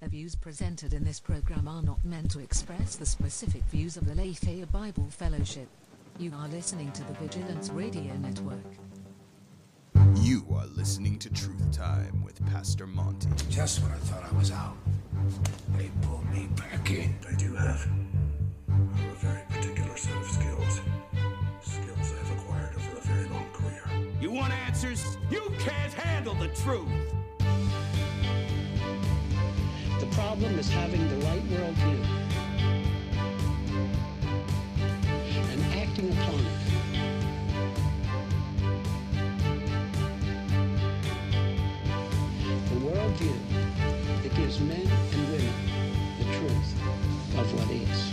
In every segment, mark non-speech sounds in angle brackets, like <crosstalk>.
The views presented in this program are not meant to express the specific views of the Aletheia Bible Fellowship. You are listening to the Vigilance Radio Network. You are listening to Truth Time with Pastor Monty. Just when I thought I was out, they pulled me back in. I do have a very particular set of skills. Skills I've acquired over a very long career. You want answers? You can't handle the truth. The problem is having the right worldview and acting upon it. The worldview that gives men and women the truth of what is.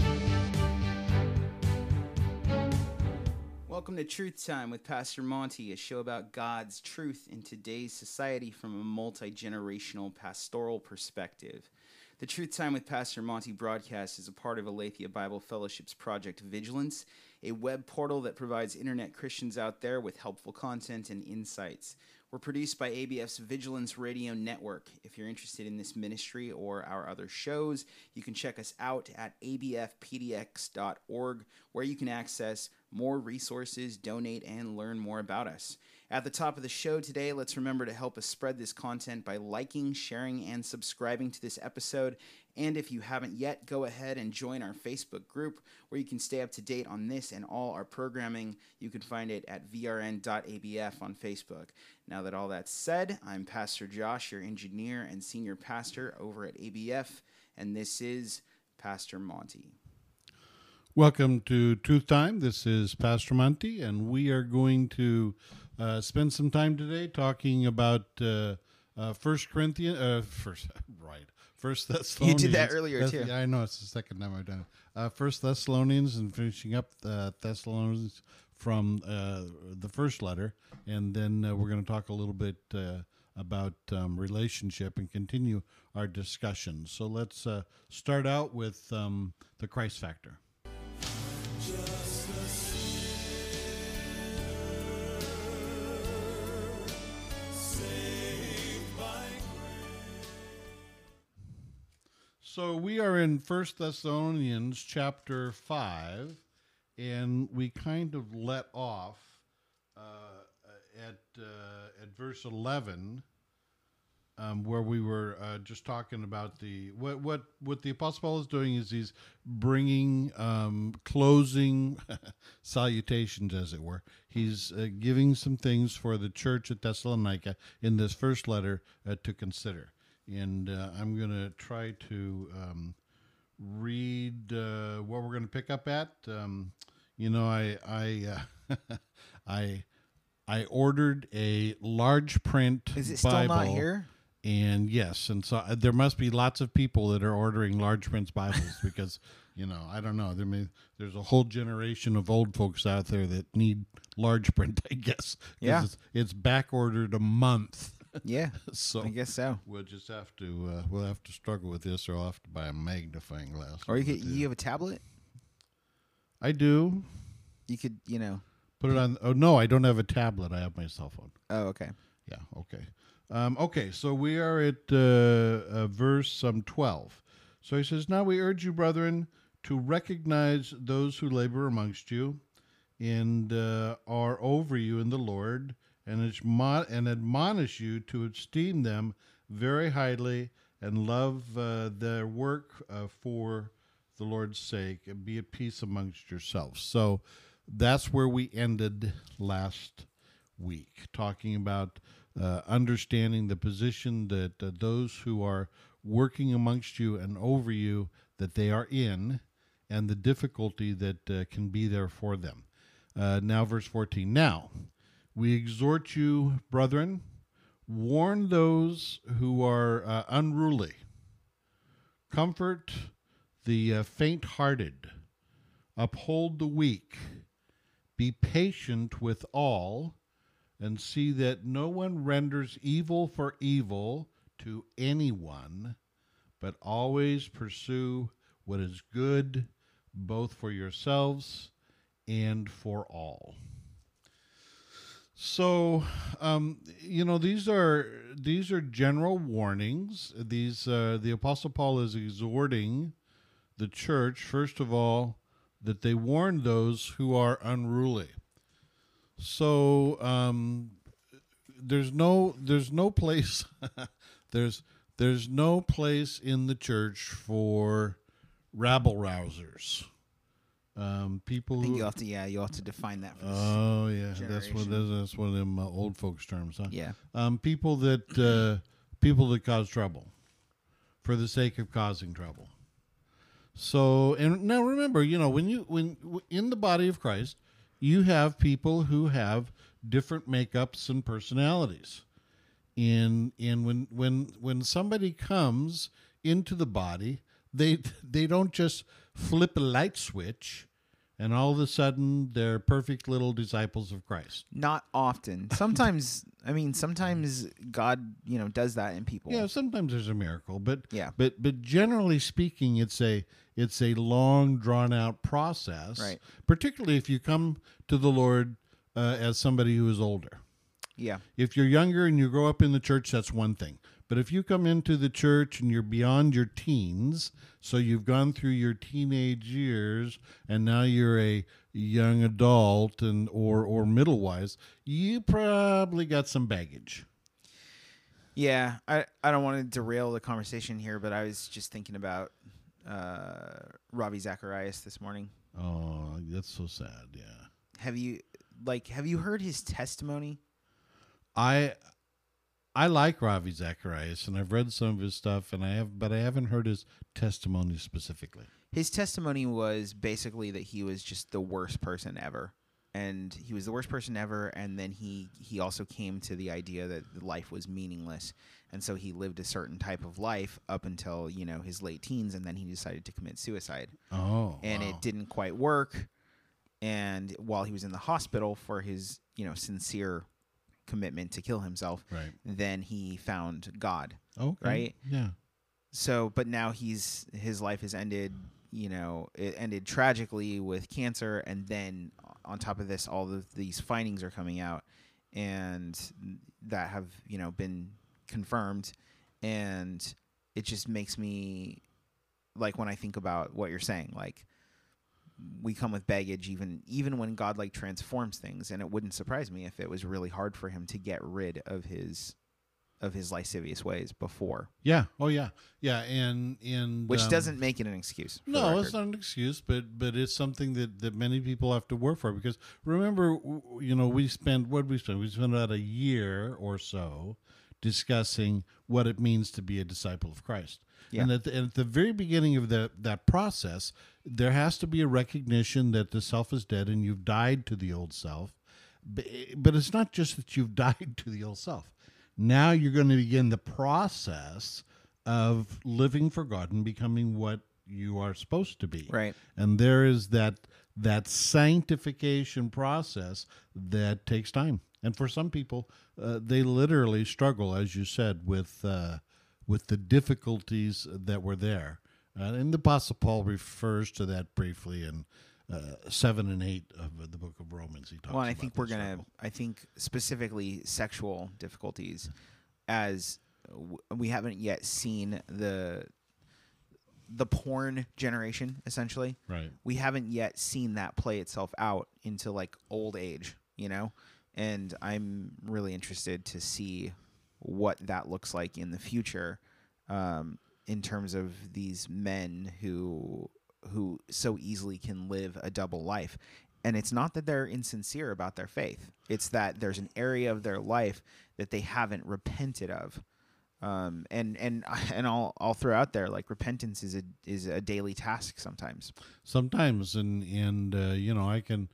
Welcome to Truth Time with Pastor Monty, a show about God's truth in today's society from a multi generational pastoral perspective. The Truth Time with Pastor Monty broadcast is a part of Aletheia Bible Fellowship's Project Vigilance, a web portal that provides internet Christians out there with helpful content and insights. We're produced by ABF's Vigilance Radio Network. If you're interested in this ministry or our other shows, you can check us out at abfpdx.org, where you can access more resources, donate, and learn more about us. At the top of the show today, let's remember to help us spread this content by liking, sharing, and subscribing to this episode. And if you haven't yet, go ahead and join our Facebook group where you can stay up to date on this and all our programming. You can find it at vrn.abf on Facebook. Now that all that's said, I'm Pastor Josh, your engineer and senior pastor over at ABF, and this is Pastor Monty. Welcome to Truth Time. This is Pastor Monty, and we are going to uh, spend some time today talking about uh, uh, First Corinthians. Uh, first, <laughs> right, First Thessalonians. You did that earlier, Thess- too. Yeah, I know it's the second time I've done it. Uh, first Thessalonians, and finishing up uh, Thessalonians from uh, the first letter, and then uh, we're going to talk a little bit uh, about um, relationship and continue our discussion. So let's uh, start out with um, the Christ factor. So we are in First Thessalonians chapter five, and we kind of let off uh, at uh, at verse eleven, um, where we were uh, just talking about the what what what the apostle Paul is doing is he's bringing um, closing <laughs> salutations, as it were. He's uh, giving some things for the church at Thessalonica in this first letter uh, to consider and uh, I'm going to try to um, read uh, what we're going to pick up at. Um, you know, I I uh, <laughs> I I ordered a large print. Is it still Bible, not here? And yes, and so uh, there must be lots of people that are ordering large print Bibles <laughs> because you know I don't know there may there's a whole generation of old folks out there that need large print. <laughs> I guess Yeah. it's, it's back ordered a month. Yeah, <laughs> so I guess so. We'll just have to uh, we'll have to struggle with this, or I'll have to buy a magnifying glass. Or you could you have a tablet? I do You could, you know. put it on. Oh no, I don't have a tablet. I have my cell phone. Oh, okay. Yeah. Okay. Um, okay. So we are at uh, uh, verse um, twelve. So he says, "Now we urge you, brethren, to recognize those who labor amongst you, and uh, are over you in the Lord, and and admonish you to esteem them very highly, and love uh, their work uh, for the Lord's sake, and be at peace amongst yourselves." So that's where we ended last week, talking about uh, understanding the position that uh, those who are working amongst you and over you that they are in, and the difficulty that uh, can be there for them. Uh, now, verse 14. Now, we exhort you, brethren, warn those who are uh, unruly, comfort the uh, faint hearted, uphold the weak, be patient with all, and see that no one renders evil for evil to anyone, but always pursue what is good both for yourselves and for all. So, um, you know, these are these are general warnings. These uh, the Apostle Paul is exhorting the church first of all that they warn those who are unruly. So, um, there's no there's no place <laughs> there's there's no place in the church for rabble rousers. Um, people I think who you have to, yeah, you have to define that. Oh yeah, that's what that's, that's one of them uh, old folks terms, huh? yeah, Um, people that uh, <clears throat> people that cause trouble for the sake of causing trouble. So and now remember, you know, when you when in the body of Christ, you have people who have different makeups and personalities. In in when when when somebody comes into the body, they they don't just flip a light switch and all of a sudden they're perfect little disciples of Christ. not often. <laughs> Sometimes, I mean, sometimes God, you know, does that in people. Yeah, sometimes there's a miracle, but Yeah. but but generally speaking, it's a it's a long drawn out process. Right. Particularly if you come to the Lord uh, as somebody who is older. yeah, If you're younger and you grow up in the church, that's one thing. But if you come into the church and you're beyond your teens, so you've gone through your teenage years and now you're a young adult and or or middle wise, you probably got some baggage. yeah. I I don't want to derail the conversation here, but I was just thinking about uh, Ravi Zacharias this morning. Oh, that's so sad. Yeah. Have you like have you heard his testimony? I I like Ravi Zacharias and I've read some of his stuff and I have but I haven't heard his testimony specifically. His testimony was basically that he was just the worst person ever. And he was the worst person ever and then he he also came to the idea that life was meaningless. And so he lived a certain type of life up until, you know, his late teens and then he decided to commit suicide. Oh. and wow. it didn't quite work. And while he was in the hospital for his, you know, sincere commitment to kill himself, Right. then he found God. Okay. right? Yeah. So, but now he's his life has ended. You know, it ended tragically with cancer, and then on top of this, all of these findings are coming out, and that have you know been confirmed, and it just makes me like when I think about what you're saying, like we come with baggage even even when God like transforms things, and it wouldn't surprise me if it was really hard for him to get rid of his of his lascivious ways before, Yeah. Oh yeah. Yeah. And and which um, doesn't make it an excuse. No, it's not an excuse, but but it's something that that many people have to work for because remember, you know, we spent what we spent we spent about a year or so discussing what it means to be a disciple of Christ. Yeah. And at the, and at the very beginning of the, that process, there has to be a recognition that the self is dead and you've died to the old self. But, but it's not just that you've <laughs> died to the old self. Now you're going to begin the process of living for God and becoming what you are supposed to be. Right. And there is that that sanctification process that takes time. And for some people, uh, they literally struggle, as you said, with uh, with the difficulties that were there. Uh, and the Apostle Paul refers to that briefly in uh, seven and eight of the book of Romans. He talks. Well, and I think we're gonna. struggle. I think specifically sexual difficulties, as w- we haven't yet seen the the porn generation. Essentially, right. we haven't yet seen that play itself out into like old age. You know, and I'm really interested to see what that looks like in the future, um, in terms of these men who who so easily can live a double life. And it's not that they're insincere about their faith. It's that there's an area of their life that they haven't repented of. Um, and and <laughs> and I'll I'll throw out there like repentance is a is a daily task sometimes. sometimes and and uh, you know i can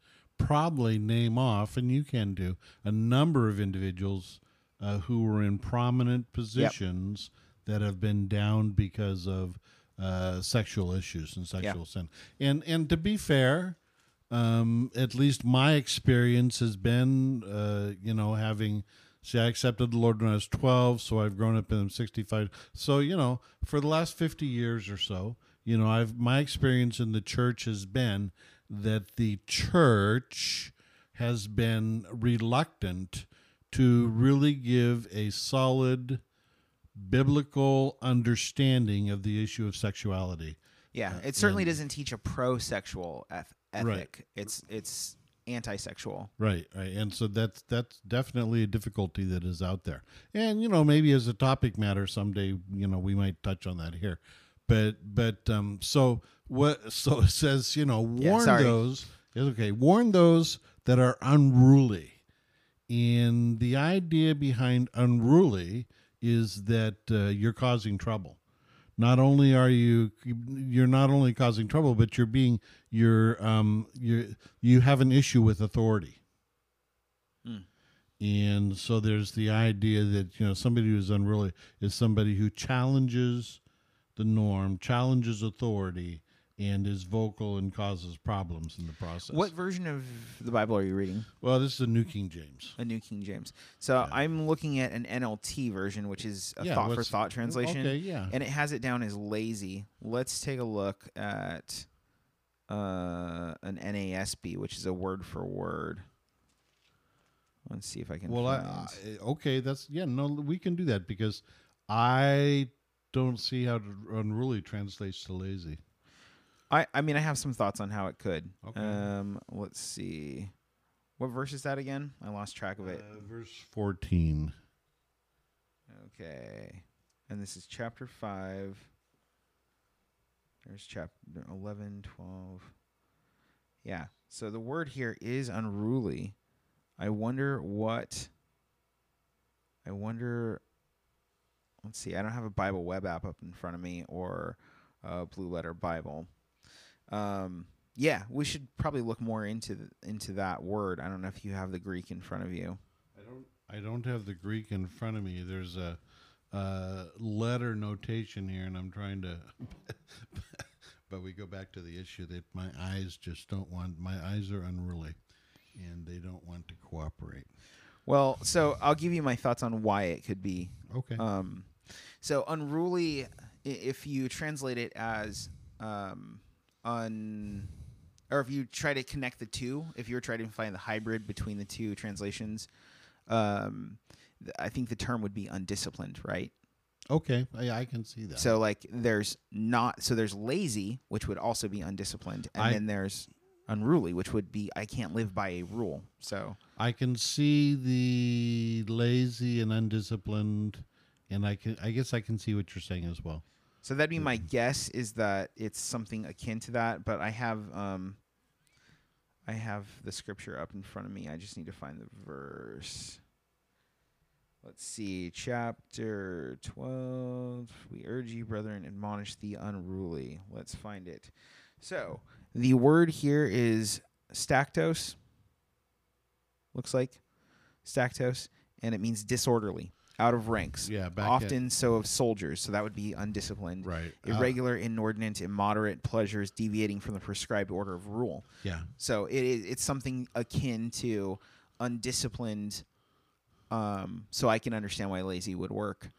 probably name off and you can do a number of individuals uh, who were in prominent positions that have been down because of uh, sexual issues and sexual sin. And and to be fair um, at least my experience has been uh, you know having see i accepted the lord when i was 12 so i've grown up in 65 so you know for the last 50 years or so you know i've my experience in the church has been that the church has been reluctant to really give a solid biblical understanding of the issue of sexuality. Yeah, Uh, it certainly and- doesn't teach a pro-sexual eth- ethic. Right. It's it's anti-sexual. Right, right, and so that's that's definitely a difficulty that is out there. And you know, maybe as a topic matter someday, you know, we might touch on that here. But but um, so what? <laughs> So it says, you know, warn sorry. those. It's okay. Warn those that are unruly. And the idea behind unruly is that uh, you're causing trouble. Not only are you you're not only causing trouble, but you're being you're um you you have an issue with authority. And so there's the idea that you know somebody who's unruly is somebody who challenges the norm, challenges authority, and is vocal and causes problems in the process. What version of the Bible are you reading? Well, this is a New King James. A New King James. So I'm looking at an NLT version, which is a Yeah, thought for thought translation. okay, yeah. And it has it down as lazy. Let's take a look at uh, an NASB, which is a word for word. Let's see if I can. Well, I. I okay, that's yeah, no, we can do that because I don't see how unruly translates to lazy. I, I mean, I have some thoughts on how it could. Okay. Um, let's see. What verse is that again? I lost track of it. Uh, verse fourteen. Okay. And this is chapter 5. There's chapter 11, 12. Yeah. So the word here is unruly. I wonder what. I wonder. Let's see. I don't have a Bible web app up in front of me or a Blue Letter Bible. Um, yeah, we should probably look more into the, into that word. I don't know if you have the Greek in front of you. I don't. I don't have the Greek in front of me. There's a, uh letter notation here, and I'm trying to. <laughs> but we go back to the issue that my eyes just don't want. My eyes are unruly, and they don't want to cooperate. Well, so I'll give you my thoughts on why it could be. Okay. Um, so unruly, if you translate it as um, un, or if you try to connect the two, if you're trying to find the hybrid between the two translations, um, I think the term would be undisciplined, right? okay. I, I can see that. So like, there's not, so there's lazy, which would also be undisciplined, and I- then there's unruly, which would be I can't live by a rule. So I can see the lazy and undisciplined, and I can. I guess I can see what you're saying as well. So that'd be my guess is that it's something akin to that, but I have um I have the scripture up in front of me. I just need to find the verse. Let's see, chapter 12. We urge you, brethren, admonish the unruly. Let's find it. So, the word here is stactos. Looks like stactos, and it means disorderly, out of ranks. Yeah, back at- often so of soldiers. So that would be undisciplined. Right. Uh, Irregular, inordinate, immoderate pleasures deviating from the prescribed order of rule. Yeah. So it, it it's something akin to undisciplined. Um, so I can understand why lazy would work.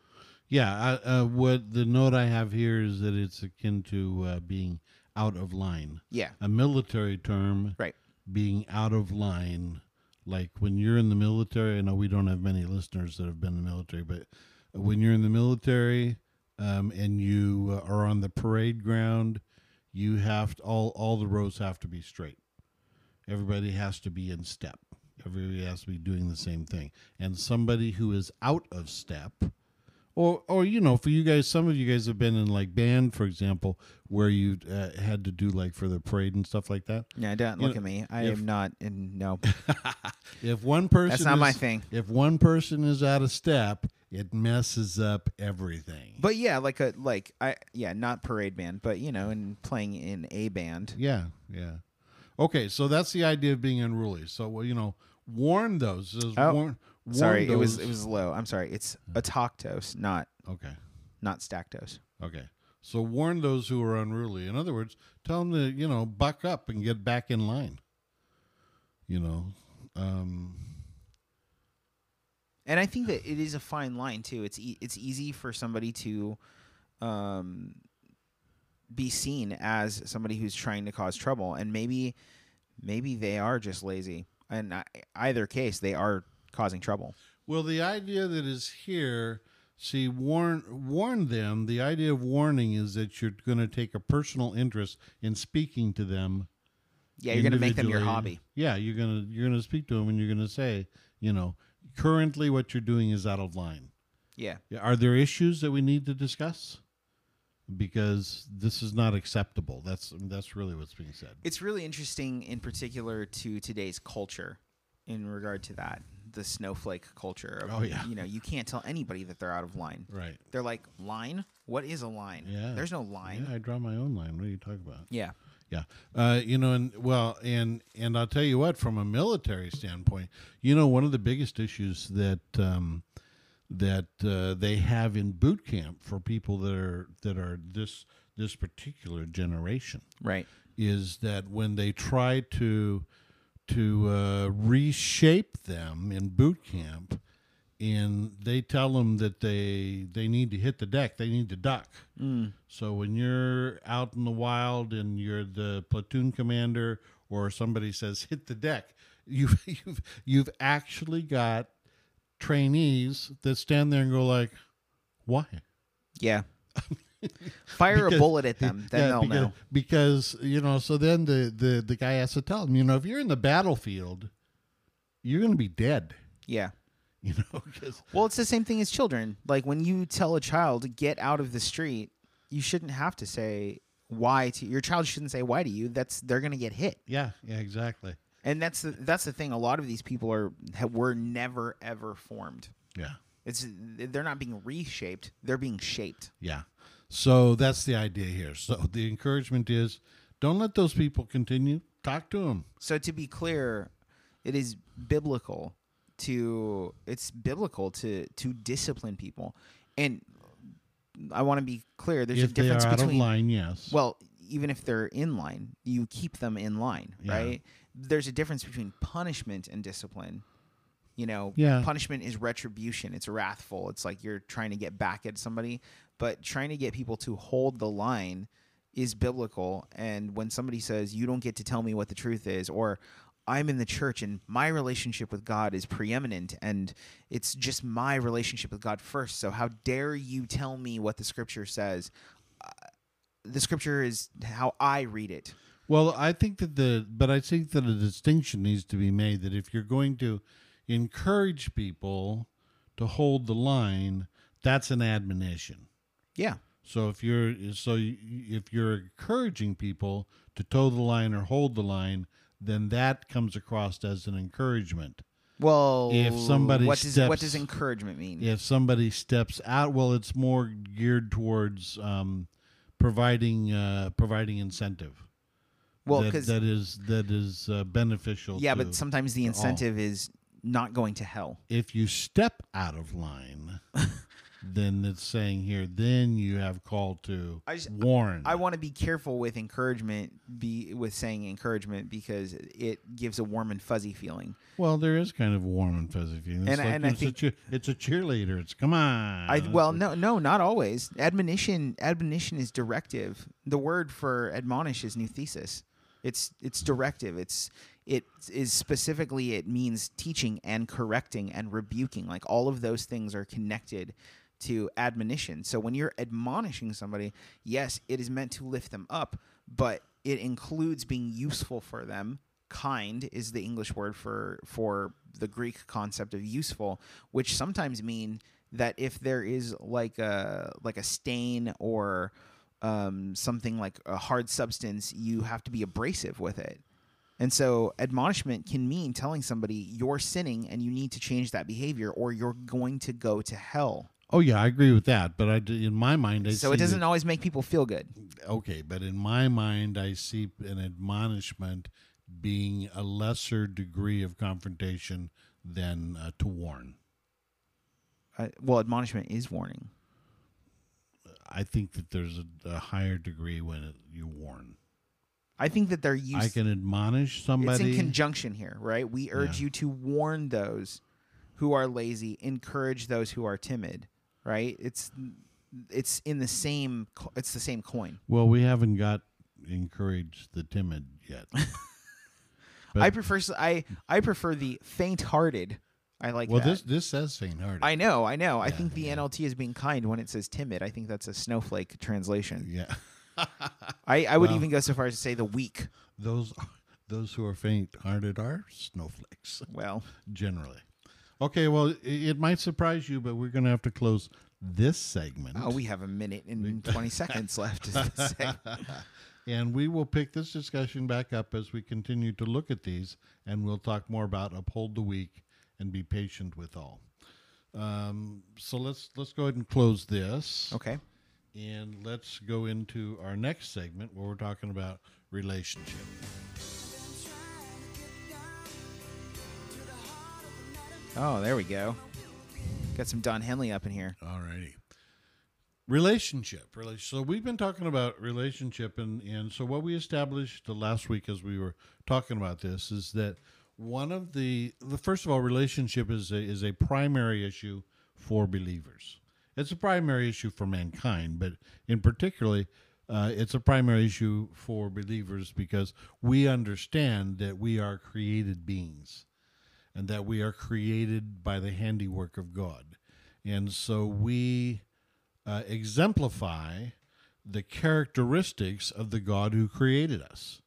Yeah. I, uh, what the note I have here is that it's akin to uh, being out of line. Yeah. A military term. Right. Being out of line, like when you're in the military. I know we don't have many listeners that have been in the military, but when you're in the military um, and you uh, are on the parade ground, you have to, all all the rows have to be straight. Everybody has to be in step. Everybody has to be doing the same thing. And somebody who is out of step, or or you know, for you guys, some of you guys have been in like band, for example, where you uh, had to do like for the parade and stuff like that. Yeah, don't You look know, at me. I if- am not in no. <laughs> If one person That's not my thing. If one person is out of step, it messes up everything. But yeah, like a like I yeah, not parade band, but you know, and playing in a band. Yeah, yeah. Okay, so that's the idea of being unruly. So well, you know, warn those. Says Oh, warn Sorry, it was it was low. I'm sorry. It's atoctos, not okay. not stactos. Okay. So warn those who are unruly. In other words, tell them to, you know, buck up and get back in line. You know, um, And I think that it is a fine line too. It's e- it's easy for somebody to um be seen as somebody who's trying to cause trouble and maybe maybe they are just lazy. and I, either case, they are causing trouble. Well, the idea that is here, see, warn warn them. The idea of warning is that you're going to take a personal interest in speaking to them. Yeah, you're going to make them your hobby. Yeah, you're gonna you're gonna speak to them and you're gonna say, you know, currently what you're doing is out of line. Yeah. Yeah, Are there issues that we need to discuss? Because this is not acceptable. That's that's really what's being said. It's really interesting, in particular, to today's culture, in regard to that, the snowflake culture. Of, Oh, yeah. You know, you can't tell anybody that they're out of line. Right. They're like, line? What is a line? Yeah. There's no line. Yeah, I draw my own line. What are you talking about? Yeah. Yeah, uh, you know, and well, and and I'll tell you what, from a military standpoint, you know, one of the biggest issues that um, that uh, they have in boot camp for people that are that are this this particular generation Right. is that when they try to to uh, reshape them in boot camp, and they tell them that they they need to hit the deck, they need to duck. So when you're out in the wild and you're the platoon commander, or somebody says hit the deck, <laughs> you've you've you've actually got trainees that stand there and go like, why? Yeah. <laughs> <laughs> Fire a bullet at them, then Yeah, they'll because, know. Because you know, so then the, the the guy has to tell them, you know, if you're in the battlefield, you're going to be dead. Yeah. <laughs> You know, 'cause- Well, it's the same thing as children. Like when you tell a child get out of the street, you shouldn't have to say why to your child shouldn't say why to you. That's they're going to get hit. yeah, yeah, exactly. And that's the that's the thing. A lot of these people are ha- were never ever formed. Yeah, It's they're not being reshaped. They're being shaped. yeah. So that's the idea here. So the encouragement is, don't let those people continue. Talk to them. So to be clear, it is biblical to it's biblical to to discipline people. And I want to be clear. There's a if are difference out between of line, yes. Well, even if they're in line, you keep them in line, Yeah. right? There's a difference between punishment and discipline. You know, Yeah. punishment is retribution. It's wrathful. It's like you're trying to get back at somebody, but trying to get people to hold the line is biblical. And when somebody says, "You don't get to tell me what the truth is," or I'm in the church and my relationship with God is preeminent and it's just my relationship with God first. So how dare you tell me what the scripture says? Uh, the scripture is how I read it. Well, I think that the, but I think that a distinction needs to be made that if you're going to encourage people to hold the line, that's an admonition. Yeah. So if you're, so if you're encouraging people to toe the line or hold the line, then that comes across as an encouragement. Well, If somebody what does what does encouragement mean? If somebody steps out, well, it's more geared towards um, providing uh, providing incentive. well, that, because that is that is uh, beneficial. yeah, to- but sometimes the all. incentive is not going to hell. if you step out of line, <laughs> then it's saying here, then you have call to I just- warn. I want to be careful with encouragement, be with saying encouragement because it gives a warm and fuzzy feeling. well, there is kind of a warm and fuzzy feeling. It's And- like, and I think- a cheer, it's a cheerleader. It's come on. I well, no, no, not always. Admonition, admonition is directive. The word for admonish is new thesis. It's it's directive. It's it is specifically it means teaching and correcting and rebuking. Like all of those things are connected to admonition. So when you're admonishing somebody, yes, it is meant to lift them up, but it includes being useful for them. Kind is the English word for for the Greek concept of useful, which sometimes mean that if there is like a like a stain or um, something like a hard substance, you have to be abrasive with it. And so admonishment can mean telling somebody you're sinning and you need to change that behavior or you're going to go to hell. Oh yeah, I agree with that. But I, in my mind, I so it doesn't that- always make people feel good. okay, but in my mind, I see an admonishment being a lesser degree of confrontation than uh, to warn. Uh, well, admonishment is warning. I think that there's a, a higher degree when it, you warn. I think that they're used. I can admonish somebody. It's in conjunction here, right? We urge Yeah. you to warn those who are lazy, encourage those who are timid, right? It's it's in the same co- it's the same coin. well, we haven't got encouraged the timid yet. <laughs> I prefer I I prefer the faint-hearted. I like well, that. this this says faint-hearted. I know, I know. I think the NLT is being kind when it says timid. I think that's a snowflake translation. yeah, <laughs> I, I would even go so far as to say the weak. those those who are faint-hearted are snowflakes Well, generally. Okay, well, it, it might surprise you, but we're going to have to close this segment. oh, we have a minute and <laughs> 20 seconds left. Is the segment. <laughs> And we will pick this discussion back up as we continue to look at these, and we'll talk more about uphold the weak and be patient with all. Um, so let's let's go ahead and close this, Okay. and let's go into our next segment where we're talking about relationship. Oh, there we go. Got some Don Henley up in here. Alrighty. Relationship. Rela- So we've been talking about relationship, and, and so what we established last week as we were talking about this is that one of the the first of all, relationship is a is a primary issue for believers. It's a primary issue for mankind, but in particularly, uh, it's a primary issue for believers because we understand that we are created beings and that we are created by the handiwork of God. And so we uh, exemplify the characteristics of the God who created us.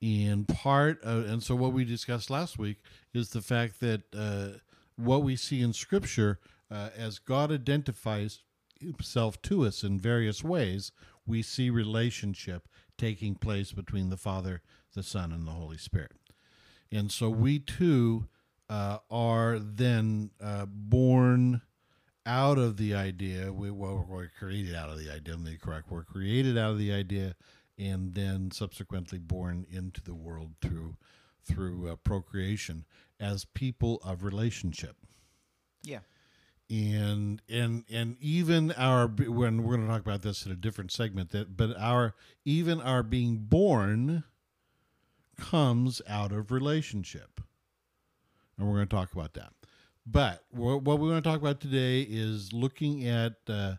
And part of, and so what we discussed last week is the fact that uh, what we see in Scripture uh, as God identifies himself to us in various ways, we see relationship taking place between the Father, the Son, and the Holy Spirit. And so we too uh, are then uh, born out of the idea. We, well, we're created out of the idea. Let me correct. We're created out of the idea, and then subsequently born into the world through through uh, procreation as people of relationship Yeah. and and and even our when we're going to talk about this in a different segment that but our even our being born comes out of relationship. And we're going to talk about that. But what we want to talk about today is looking at uh,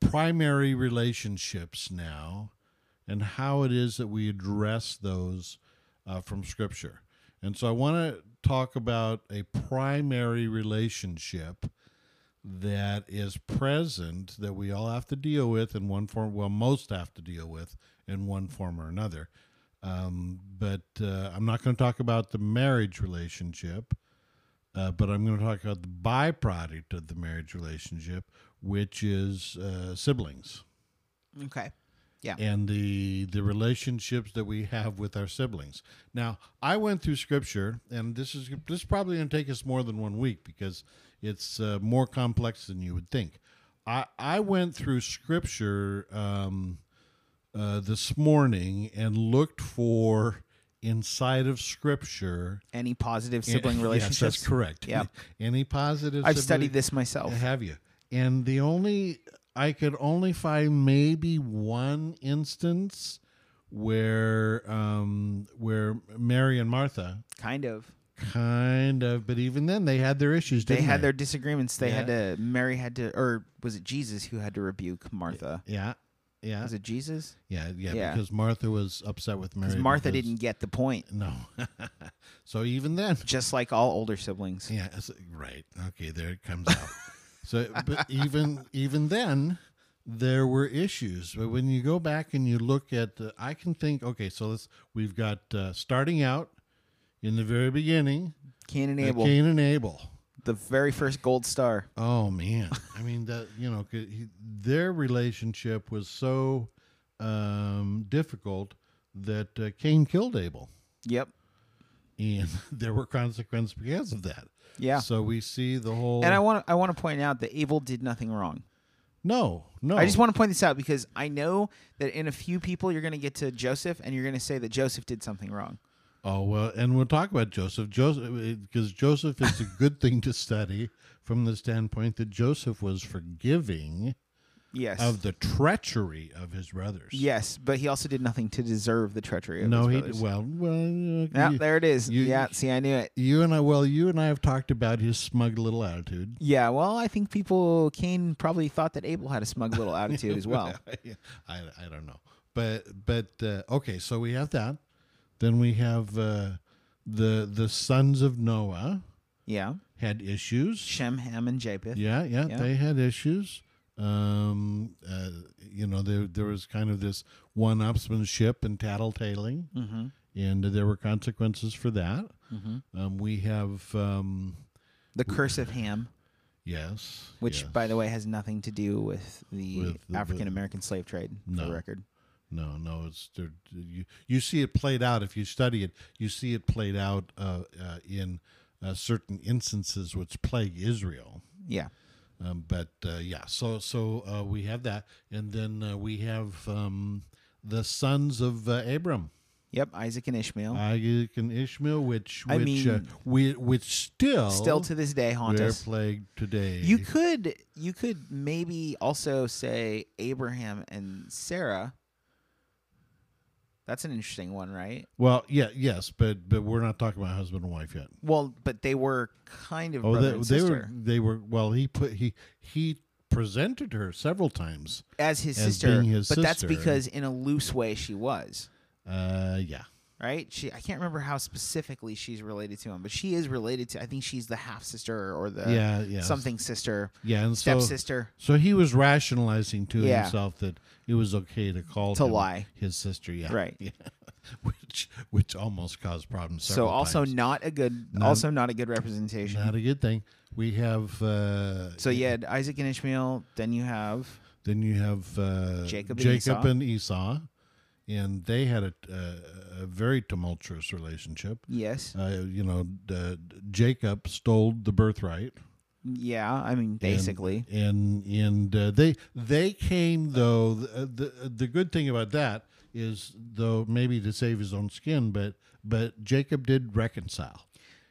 primary relationships now and how it is that we address those uh, from scripture. And so i want to talk about a primary relationship that is present that we all have to deal with in one form well most have to deal with in one form or another um, but uh, i'm not going to talk about the marriage relationship uh, but i'm going to talk about the byproduct of the marriage relationship which is uh, siblings Okay. Yeah. and the the relationships that we have with our siblings. Now, I went through scripture, and this is this is probably going to take us more than one week because it's uh, more complex than you would think. I I went through scripture um, uh, this morning and looked for inside of scripture Any positive sibling <laughs> Yes, relationships? that's correct. Yeah. Any positive? I've sibling- studied this myself. have you? And the only I could only find maybe one instance where um where Mary and Martha Kind of. kind of but even then they had their issues They had their disagreements. They had to. Mary had to, or was it Jesus who had to rebuke Martha? yeah yeah Is it Jesus? yeah yeah Yeah. because Martha was upset with Mary Because Martha because- didn't get the point. no <laughs> so even then Just like all older siblings. Yeah, it's- right. Okay, there it comes out. <laughs> so, but even even then, there were issues. But when you go back and you look at, uh, I can think. Okay, so let's. We've got uh, starting out in the very beginning, Cain and uh, Abel, Cain and Abel. The very first gold star. Oh man, I mean that. You know he- their relationship was so um, difficult that uh, Cain killed Abel, Yep. and <laughs> there were consequences because of that. Yeah. So we see the whole. And I want I want to point out that Abel did nothing wrong. no, no. I just want to point this out because I know that in a few people you're going to get to Joseph and you're going to say that Joseph did something wrong. Oh well, and we'll talk about Joseph. Joseph, because Joseph is a <laughs> good thing to study from the standpoint that Joseph was forgiving Yes. of the treachery of his brothers. yes, but he also did nothing to deserve the treachery of No, his he brothers. well, well. uh, Yeah, you, there it is. you- yeah, see, I knew it. you and I, well, you and I have talked about his smug little attitude. Yeah, well, I think people, Cain probably thought that Abel had a smug little <laughs> attitude as well. <laughs> I, I don't know, but but uh, okay. So we have that. Then we have uh, the the sons of Noah Yeah. had issues. Shem, Ham, and Japheth. Yeah, yeah, Yeah. they had issues. Um, uh, you know, there there was kind of this one-upsmanship and tattletaling, Mm-hmm. and there were consequences for that. Mm-hmm. Um, we have um, The curse of Ham, yes, which, yes. by the way, has nothing to do with the, the- African American slave trade, for No. the record. No, no, it's there, you. You see it played out if you study it. You see it played out uh, uh, in uh, certain instances which plague Israel. Yeah. Um, but uh, yeah, so so uh, we have that, and then uh, we have um, the sons of uh, Abram, Yep. Isaac and Ishmael. Isaac and Ishmael, which I which uh, mean, we, which still Still to this day haunt us. plagued today. You could you could maybe also say Abraham and Sarah. That's an interesting one, right? well, yeah, yes, but but we're not talking about husband and wife yet. Well, but they were kind of Oh, they, they were they were well. He put he he presented her several times. as his as sister, his but that's because in a loose way she was Uh, yeah, right. She I can't remember how specifically she's related to him, but she is related to. I think she's the half sister or the Yeah, yeah. something sister, yeah, and so stepsister. so he was rationalizing to Yeah. himself that it was okay to call To him lie. his sister. Yeah, Right. <laughs> Yeah. which which almost caused problems. So also times. not a good, Not- also not a good representation. not a good thing. We have uh, so you had Isaac and Ishmael. Then you have Then you have uh, Jacob and Jacob Esau. and Esau, and they had a, a, a very tumultuous relationship. yes, Uh, you know, Jacob stole the birthright. Yeah. I mean, basically, and and uh, they they came though. The, the the good thing about that is though maybe to save his own skin, but but Jacob did reconcile.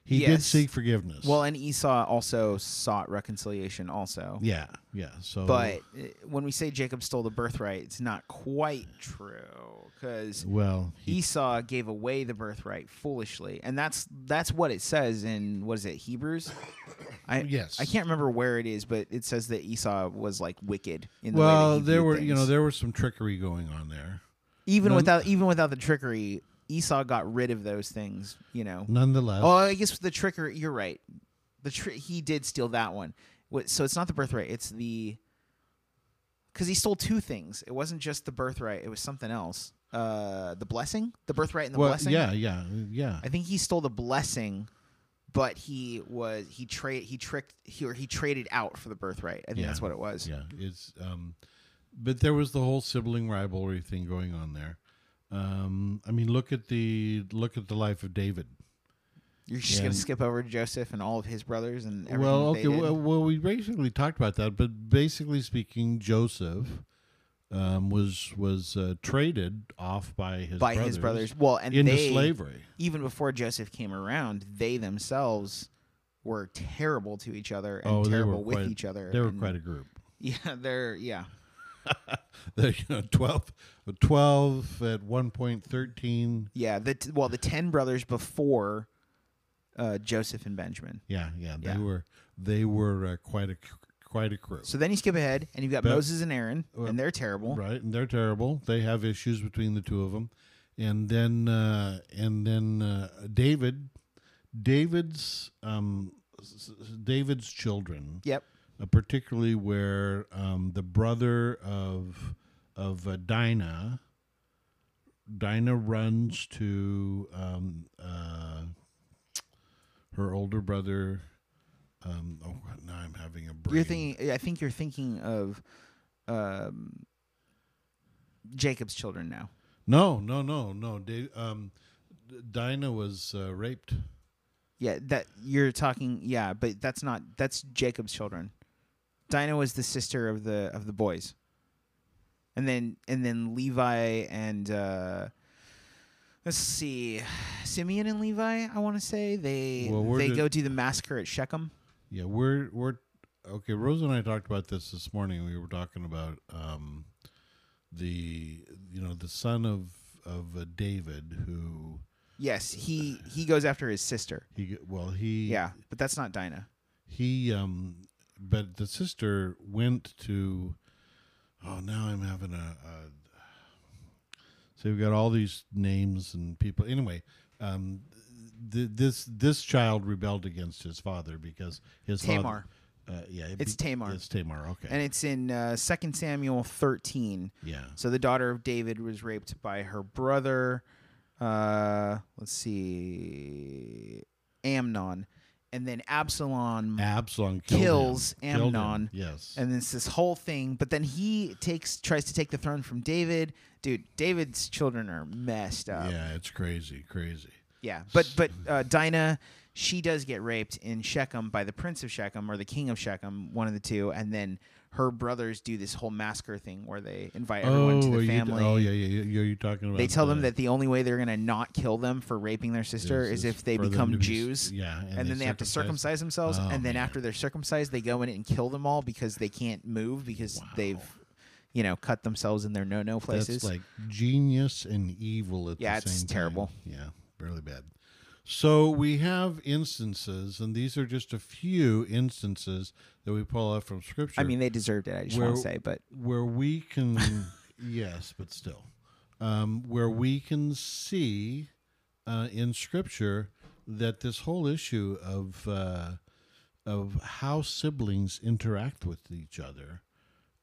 He did seek forgiveness. well, and Esau also sought reconciliation, also. yeah, yeah. So, But uh, when we say Jacob stole the birthright, it's not quite true because well, he, Esau gave away the birthright foolishly, and that's that's what it says in what is it Hebrews? I Yes. I can't remember where it is, but it says that Esau was like wicked in the well, there were you know there was some trickery going on there. even none- without even without the trickery, Esau got rid of those things. You know. Nonetheless, Oh, I guess the trickery. You're right. The tri- he did steal that one. What- So it's not the birthright. It's the because he stole two things. It wasn't just the birthright. It was something else. Uh, the blessing, the birthright, and the well, blessing. yeah, yeah, yeah. I think he stole the blessing, but he was he trade he tricked he or he traded out for the birthright. I think Yeah. that's what it was. Yeah, it's um, but there was the whole sibling rivalry thing going on there. Um, I mean, look at the look at the life of David. You're just Yeah. gonna skip over Joseph and all of his brothers and everything. Well, okay, well, well, we basically talked about that, but basically speaking, Joseph um, was was uh, traded off by his by brothers his brothers. Well, and into they, slavery. even before Joseph came around, they themselves were terrible to each other and Oh, terrible with quite, each other. They were and- quite a group. <laughs> yeah. They're yeah. <laughs> They, you know, 12, 12 at one point, thirteen. Yeah, the t- well, the ten brothers before uh, Joseph and Benjamin. Yeah, yeah, they Yeah. were they were uh, quite a quite a crew. So then you skip ahead, and you've got But- Moses and Aaron, Well, and they're terrible. Right, and they're terrible. They have issues between the two of them, and then uh, and then uh, David, David's um, s- s- David's children, Yep. uh, particularly where um, the brother of of uh, Dinah, Dinah runs to um, uh, her older brother. Um, oh, now I'm having a brain. You're thinking. I think you're thinking of um, Jacob's children now. No, no, no, no. Da- um, Dinah was uh, raped. Yeah, that you're talking. Yeah, but that's not. That's Jacob's children. Dinah was the sister of the of the boys. And then and then Levi and uh, let's see, Simeon and Levi. I want to say they Well, they did- go do the massacre at Shechem. Yeah, we're we're okay. Rose and I talked about this this morning. We were talking about um, the you know the son of of uh, David who Yes, he he goes after his sister. he well he Yeah, but that's not Dinah. he um but the sister went to oh now I'm having a, a So we've got all these names and people. Anyway, um, th- this this child rebelled against his father because his Tamar. Father, uh, yeah, it It's be- Tamar. It's Tamar. Okay. And it's in uh, 2 Samuel 13. yeah. So the daughter of David was raped by her brother. Uh, let's see, Amnon, and then Absalom, Absalom kills him, Amnon. Yes. and it's this whole thing. But then he takes tries to take the throne from David. Dude, David's children are messed up. yeah, it's crazy, crazy. Yeah, but but uh, Dinah, she does get raped in Shechem by the prince of Shechem or the king of Shechem, one of the two, and then her brothers do this whole massacre thing where they invite everyone to the you- family. oh yeah, yeah, yeah. You're talking about. They tell them that the only way they're gonna not kill them for raping their sister Is- is, if they become be Jews. yeah, and and, they then they have to circumcise- themselves, Oh, and then man. after they're circumcised, they go in and kill them all because they can't move because they've, you know, cut themselves in their no-no places. That's like genius and evil at Yeah, the same time. Yeah, it's terrible. Yeah, really bad. So we have instances, and these are just a few instances that we pull out from Scripture. I mean, they deserved it. I just want to say, but where we can, <laughs> yes, but still, um, where we can see uh, in Scripture that this whole issue of uh, of how siblings interact with each other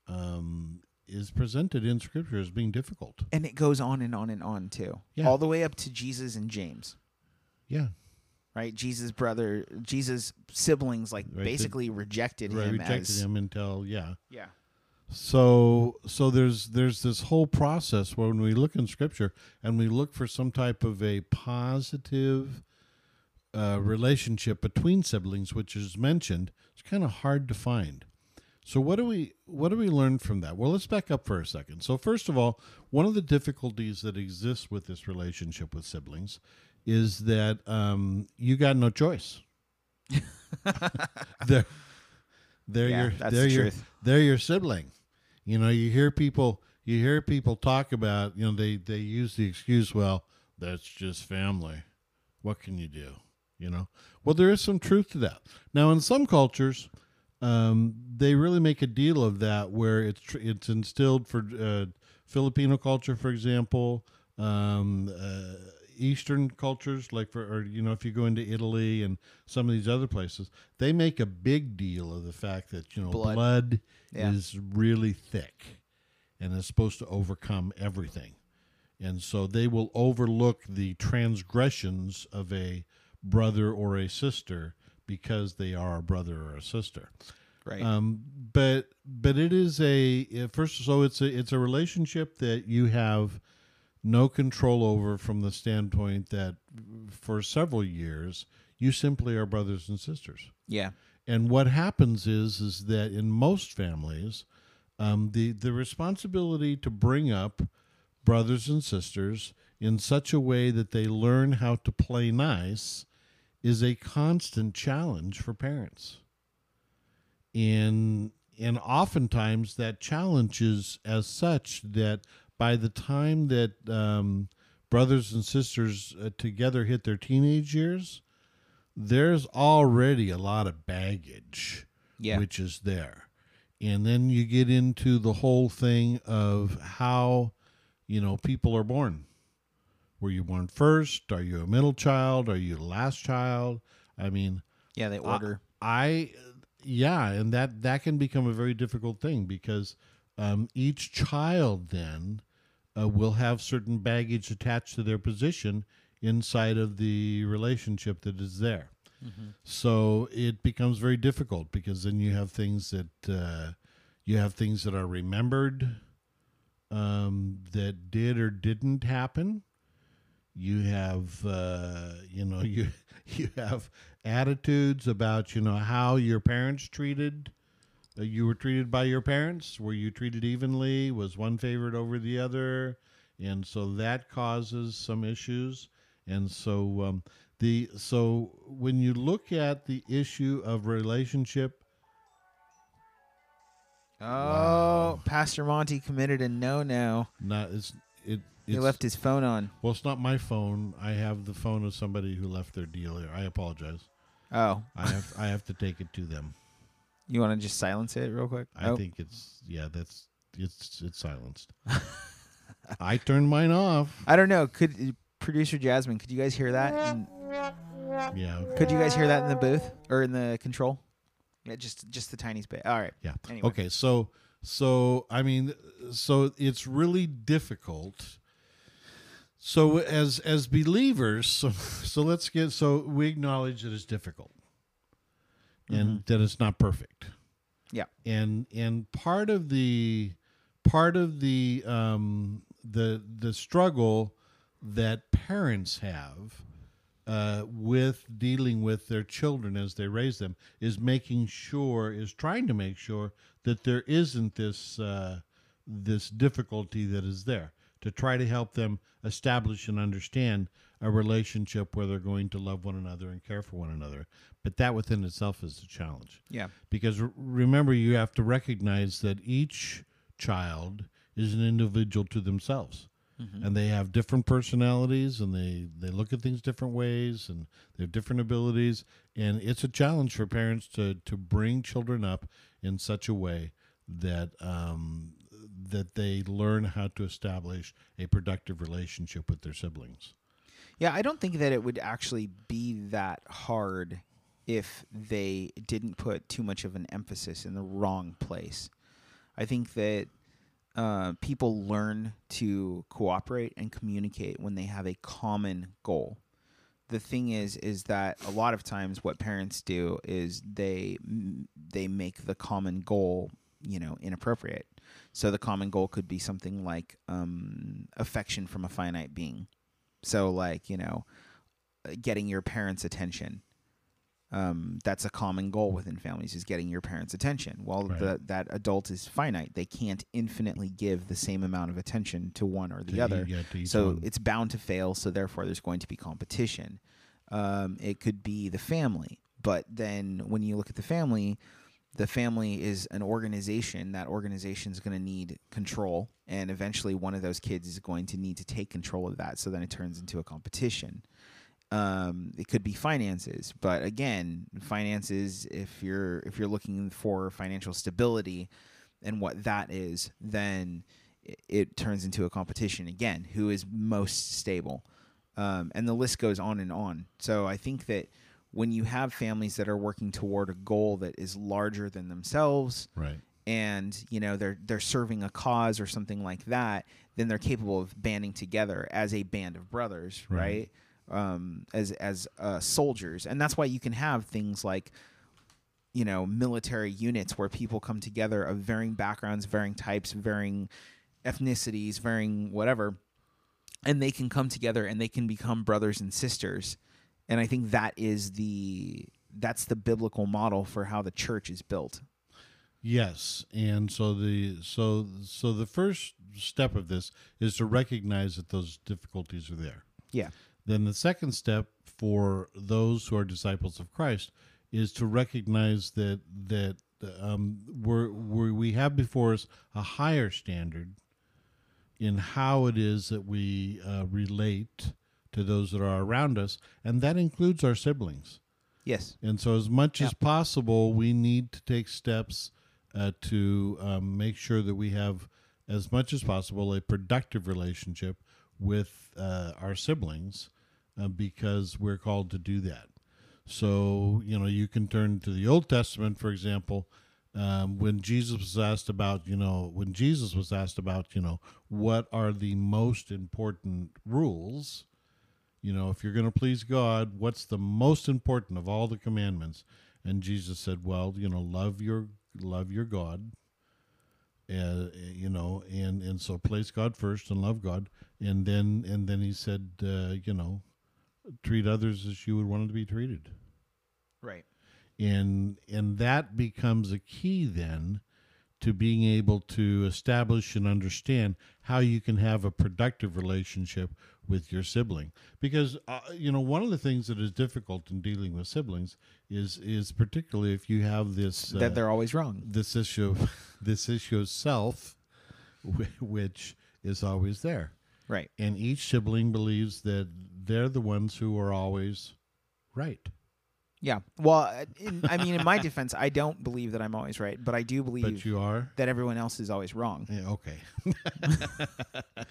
um, is presented in Scripture as being difficult. and it goes on and on and on too, Yeah. all the way up to Jesus and James. Yeah, Right, Jesus' brother, Jesus' siblings, like Right, the- basically rejected right, him rejected as him until yeah. yeah. So so there's there's this whole process where when we look in scripture and we look for some type of a positive uh, relationship between siblings, which is mentioned, it's kind of hard to find. So what do we what do we learn from that? Well, let's back up for a second. So first of all, one of the difficulties that exists with this relationship with siblings is that um, you got no choice. <laughs> they're they're Yeah, your they're the your truth. they're your sibling. You know, you hear people you hear people talk about, you know, they they use the excuse, well, that's just family. What can you do? You know? Well, there is some truth to that. Now, in some cultures, um, they really make a deal of that where it's tr- it's instilled for uh, Filipino culture, for example, um, uh, Eastern cultures, like for or you know if you go into Italy and some of these other places, they make a big deal of the fact that you know Blood. blood, Yeah. is really thick and is supposed to overcome everything, and so they will overlook the transgressions of a brother or a sister because they are a brother or a sister. Right. Um, but but it is a first so it's a it's a relationship that you have no control over from the standpoint that for several years you simply are brothers and sisters. yeah. And what happens is is that in most families, um, the the responsibility to bring up brothers and sisters in such a way that they learn how to play nice is a constant challenge for parents. And and oftentimes that challenge is as such that by the time that um, brothers and sisters uh, together hit their teenage years, there's already a lot of baggage Yeah. which is there. And then you get into the whole thing of how, you know, people are born. Were you born first? Are you a middle child? Are you the last child? I mean, Yeah, they order. I, yeah, and that that can become a very difficult thing because um, each child then uh, will have certain baggage attached to their position inside of the relationship that is there. So it becomes very difficult because then you have things that uh, you have things that are remembered um, that did or didn't happen. You have uh, you know <laughs> you you have attitudes about you know how your parents treated uh, you were treated by your parents? Were you treated evenly? Was one favored over the other? And so that causes some issues. And so um, the so when you look at the issue of relationship Oh, Pastor Monty committed a no-no. not it's it He left his phone on. well it's not my phone i have the phone of somebody who left their dealer. i apologize Oh, i have i have to take it to them you want to just silence it real quick? i Oh, think it's yeah that's it's it's silenced <laughs> I turned mine off. I don't know. Could producer Jasmine? Could you guys hear that? And Yeah. could you guys hear that in the booth or in the control? Yeah, just just the tiniest bit. All right. Yeah. Anyway. Okay. So so I mean so it's really difficult. So as as believers, so so let's get so we acknowledge that it's difficult and that it's not perfect. Yeah. And and part of the part of the um the the struggle that parents have uh, with dealing with their children as they raise them is making sure is trying to make sure that there isn't this uh, this difficulty that is there to try to help them establish and understand a relationship where they're going to love one another and care for one another. But that within itself is a challenge. Yeah. because r- remember you have to recognize that each child is an individual to themselves. And they have different personalities and they they look at things different ways and they have different abilities. And it's a challenge for parents to to bring children up in such a way that um that they learn how to establish a productive relationship with their siblings Yeah, I don't think that it would actually be that hard if they didn't put too much of an emphasis in the wrong place. I think that uh, people learn to cooperate and communicate when they have a common goal. The thing is, is that a lot of times what parents do is they they make the common goal, you know, inappropriate. So the common goal could be something like um, affection from a finite being. So like you know, getting your parents' attention. Um, that's a common goal within families is getting your parents' attention. Well, Right. the, that adult is finite; they can't infinitely give the same amount of attention to one or the To other. e- yeah, so one. it's bound to fail. So therefore, there's going to be competition. Um, it could be the family, but then when you look at the family, the family is an organization. That organization is going to need control, and eventually, one of those kids is going to need to take control of that. So then it turns into a competition. Um, it could be finances, but again, finances. If you're if you're looking for financial stability, and what that is, then it, it turns into a competition again. Who is most stable? Um, and the list goes on and on. So I think that when you have families that are working toward a goal that is larger than themselves, right and you know they're they're serving a cause or something like that, then they're capable of banding together as a band of brothers, Right. right? Um, as as uh, soldiers, and that's why you can have things like you know military units where people come together of varying backgrounds, varying types, varying ethnicities, varying whatever, and they can come together and they can become brothers and sisters. And I think that is the that's the biblical model for how the church is built. Yes, and so the so so the first step of this is to recognize that those difficulties are there. Yeah. Then the second step for those who are disciples of Christ is to recognize that that um, we're, we're, we have before us a higher standard in how it is that we uh, relate to those that are around us, and that includes our siblings. Yes. And so, as much as possible, we need to take steps uh, to um, make sure that we have, as much as possible, a productive relationship with uh, our siblings uh, because we're called to do that. So, you know, you can turn to the Old Testament, for example. Um, when Jesus was asked about, you know, when Jesus was asked about, you know, what are the most important rules, you know, if you're going to please God, what's the most important of all the commandments? And Jesus said, well, you know, love your love your God. Uh, you know, and and so place God first and love God, and then and then he said, uh, you know, treat others as you would want to be treated Right. and and that becomes a key then to being able to establish and understand how you can have a productive relationship with your sibling because uh, you know one of the things that is difficult in dealing with siblings is is particularly if you have this uh, that they're always wrong. this issue of <laughs> this issue of self which is always there Right. and each sibling believes that they're the ones who are always right Yeah. Well, uh, in, I mean, in my defense, I don't believe that I'm always right, but I do believe but you are that everyone else is always wrong. Yeah, okay. <laughs>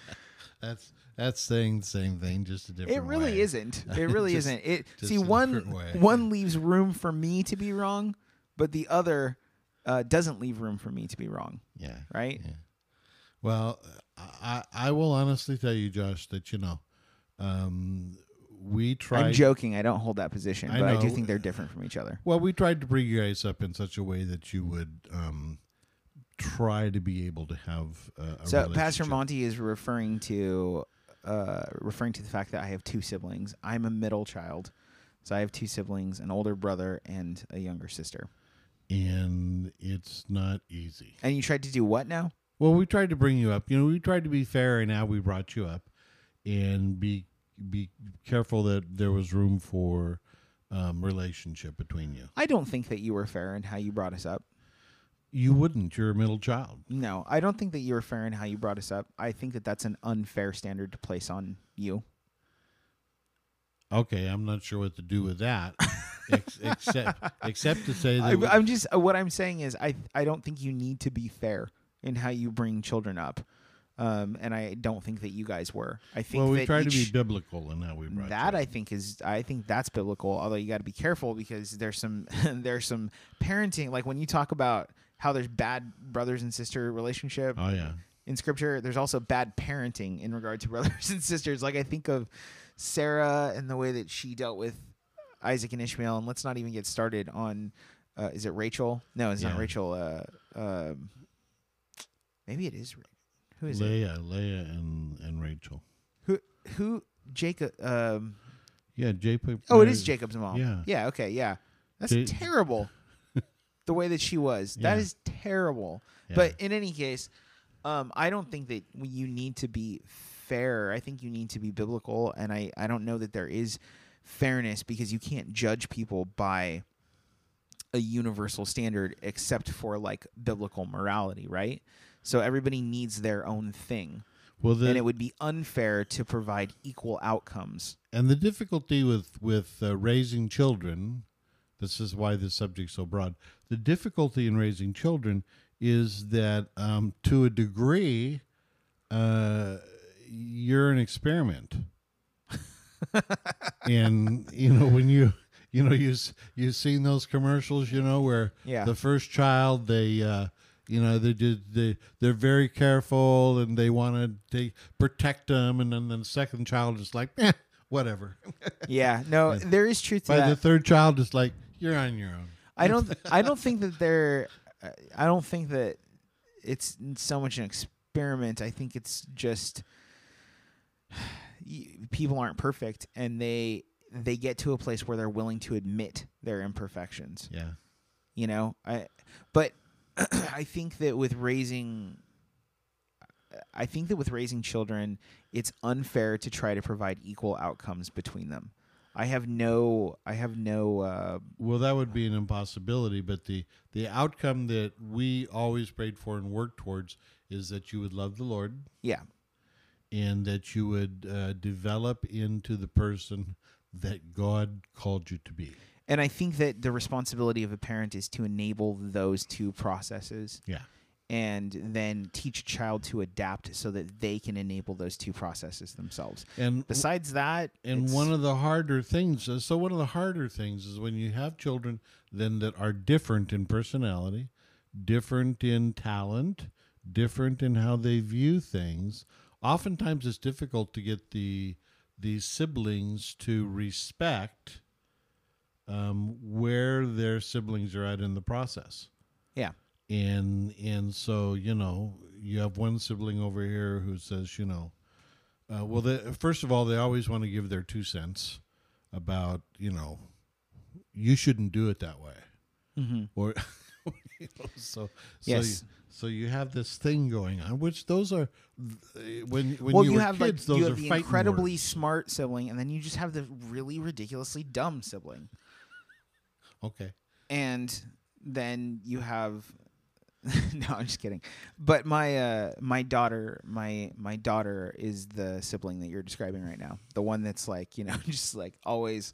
that's that's saying the same thing, just a different. It really way. isn't. It <laughs> really Just- isn't. It see one one leaves room for me to be wrong, but the other uh, doesn't leave room for me to be wrong. Yeah. Right? Yeah. Well, I I will honestly tell you, Josh, that you know, um, we tried. I'm joking. I don't hold that position, I but I do think they're different from each other. Well, we tried to bring you guys up in such a way that you would um, try to be able to have uh, So Pastor. Monty is referring to uh, referring to the fact that I have two siblings. I'm a middle child, so I have two siblings: an older brother and a younger sister. and it's not easy. And you tried to do what now? Well, we tried to bring you up. You know, we tried to be fair, and how we brought you up, and be be careful that there was room for um, relationship between you. I don't think that you were fair in how you brought us up. You wouldn't. You're a middle child. No, I don't think that you were fair in how you brought us up. I think that that's an unfair standard to place on you. Okay, I'm not sure what to do with that, ex- <laughs> except except to say that I, I'm just uh, what I'm saying is I I don't think you need to be fair in how you bring children up, um, and I don't think that you guys were. I think well, we try to be biblical in how we brought that I think is I think that's biblical. Although you got to be careful because there's some <laughs> there's some parenting like when you talk about how there's bad brothers and sister relationship Oh yeah, in scripture. There's also bad parenting in regard to <laughs> brothers and sisters. Like i think of sarah and the way that she dealt with isaac and ishmael. And let's not even get started on uh, is it rachel? No it's not rachel. Uh, um, maybe it is who is it? Leah, Leah, and and Rachel. who who jacob um, Yeah, Jacob. oh it is jacob's mom. Yeah. yeah okay yeah. That's Ja- terrible the way that she was That Yeah. is terrible Yeah. But in any case, um, I don't think that you need to be fair. I think you need to be biblical, and I, I don't know that there is fairness because you can't judge people by a universal standard except for like biblical morality, right? So everybody needs their own thing, Well, the, and it would be unfair to provide equal outcomes. and the difficulty with with uh, raising children this is why this subject's so broad the difficulty in raising children is that um, to a degree uh, you're an experiment <laughs> and you know when you you know you you've seen those commercials you know where Yeah. the first child they uh you know they did they they're very careful and they want to they protect them and then the second child is like eh, whatever Yeah, no, <laughs> there is truth to by that. the third child is like you're on your own I don't. I don't think that they're. I don't think that it's so much an experiment. I think it's just people aren't perfect, and they they get to a place where they're willing to admit their imperfections. yeah You know, I. But <clears throat> I think that with raising. I think that with raising children, it's unfair to try to provide equal outcomes between them. I have no. I have no. Uh, well that would be an impossibility but the the outcome that we always prayed for and worked towards is that you would love the lord yeah. and that you would uh, develop into the person that God called you to be. And I think that the responsibility of a parent is to enable those two processes Yeah. And then teach a child to adapt so that they can enable those two processes themselves. And Besides that, and one of the harder things, uh, so one of the harder things is when you have children then that are different in personality, different in talent, different in how they view things. Oftentimes, it's difficult to get the the siblings to respect um, where their siblings are at in the process. yeah. And and so you know you have one sibling over here who says you know uh, well they, first of all they always want to give their two cents about you know you shouldn't do it that way Mm-hmm. or <laughs> you know, so so Yes. you, so you have this thing going on which those are th- when when well, you, you, have kids like those you are have the incredibly words. smart sibling, and then you just have the really ridiculously dumb sibling, okay and then you have. <laughs> no, I'm just kidding. But my uh, my daughter, my my daughter is the sibling that you're describing right now. The one that's like you know <laughs> just like always,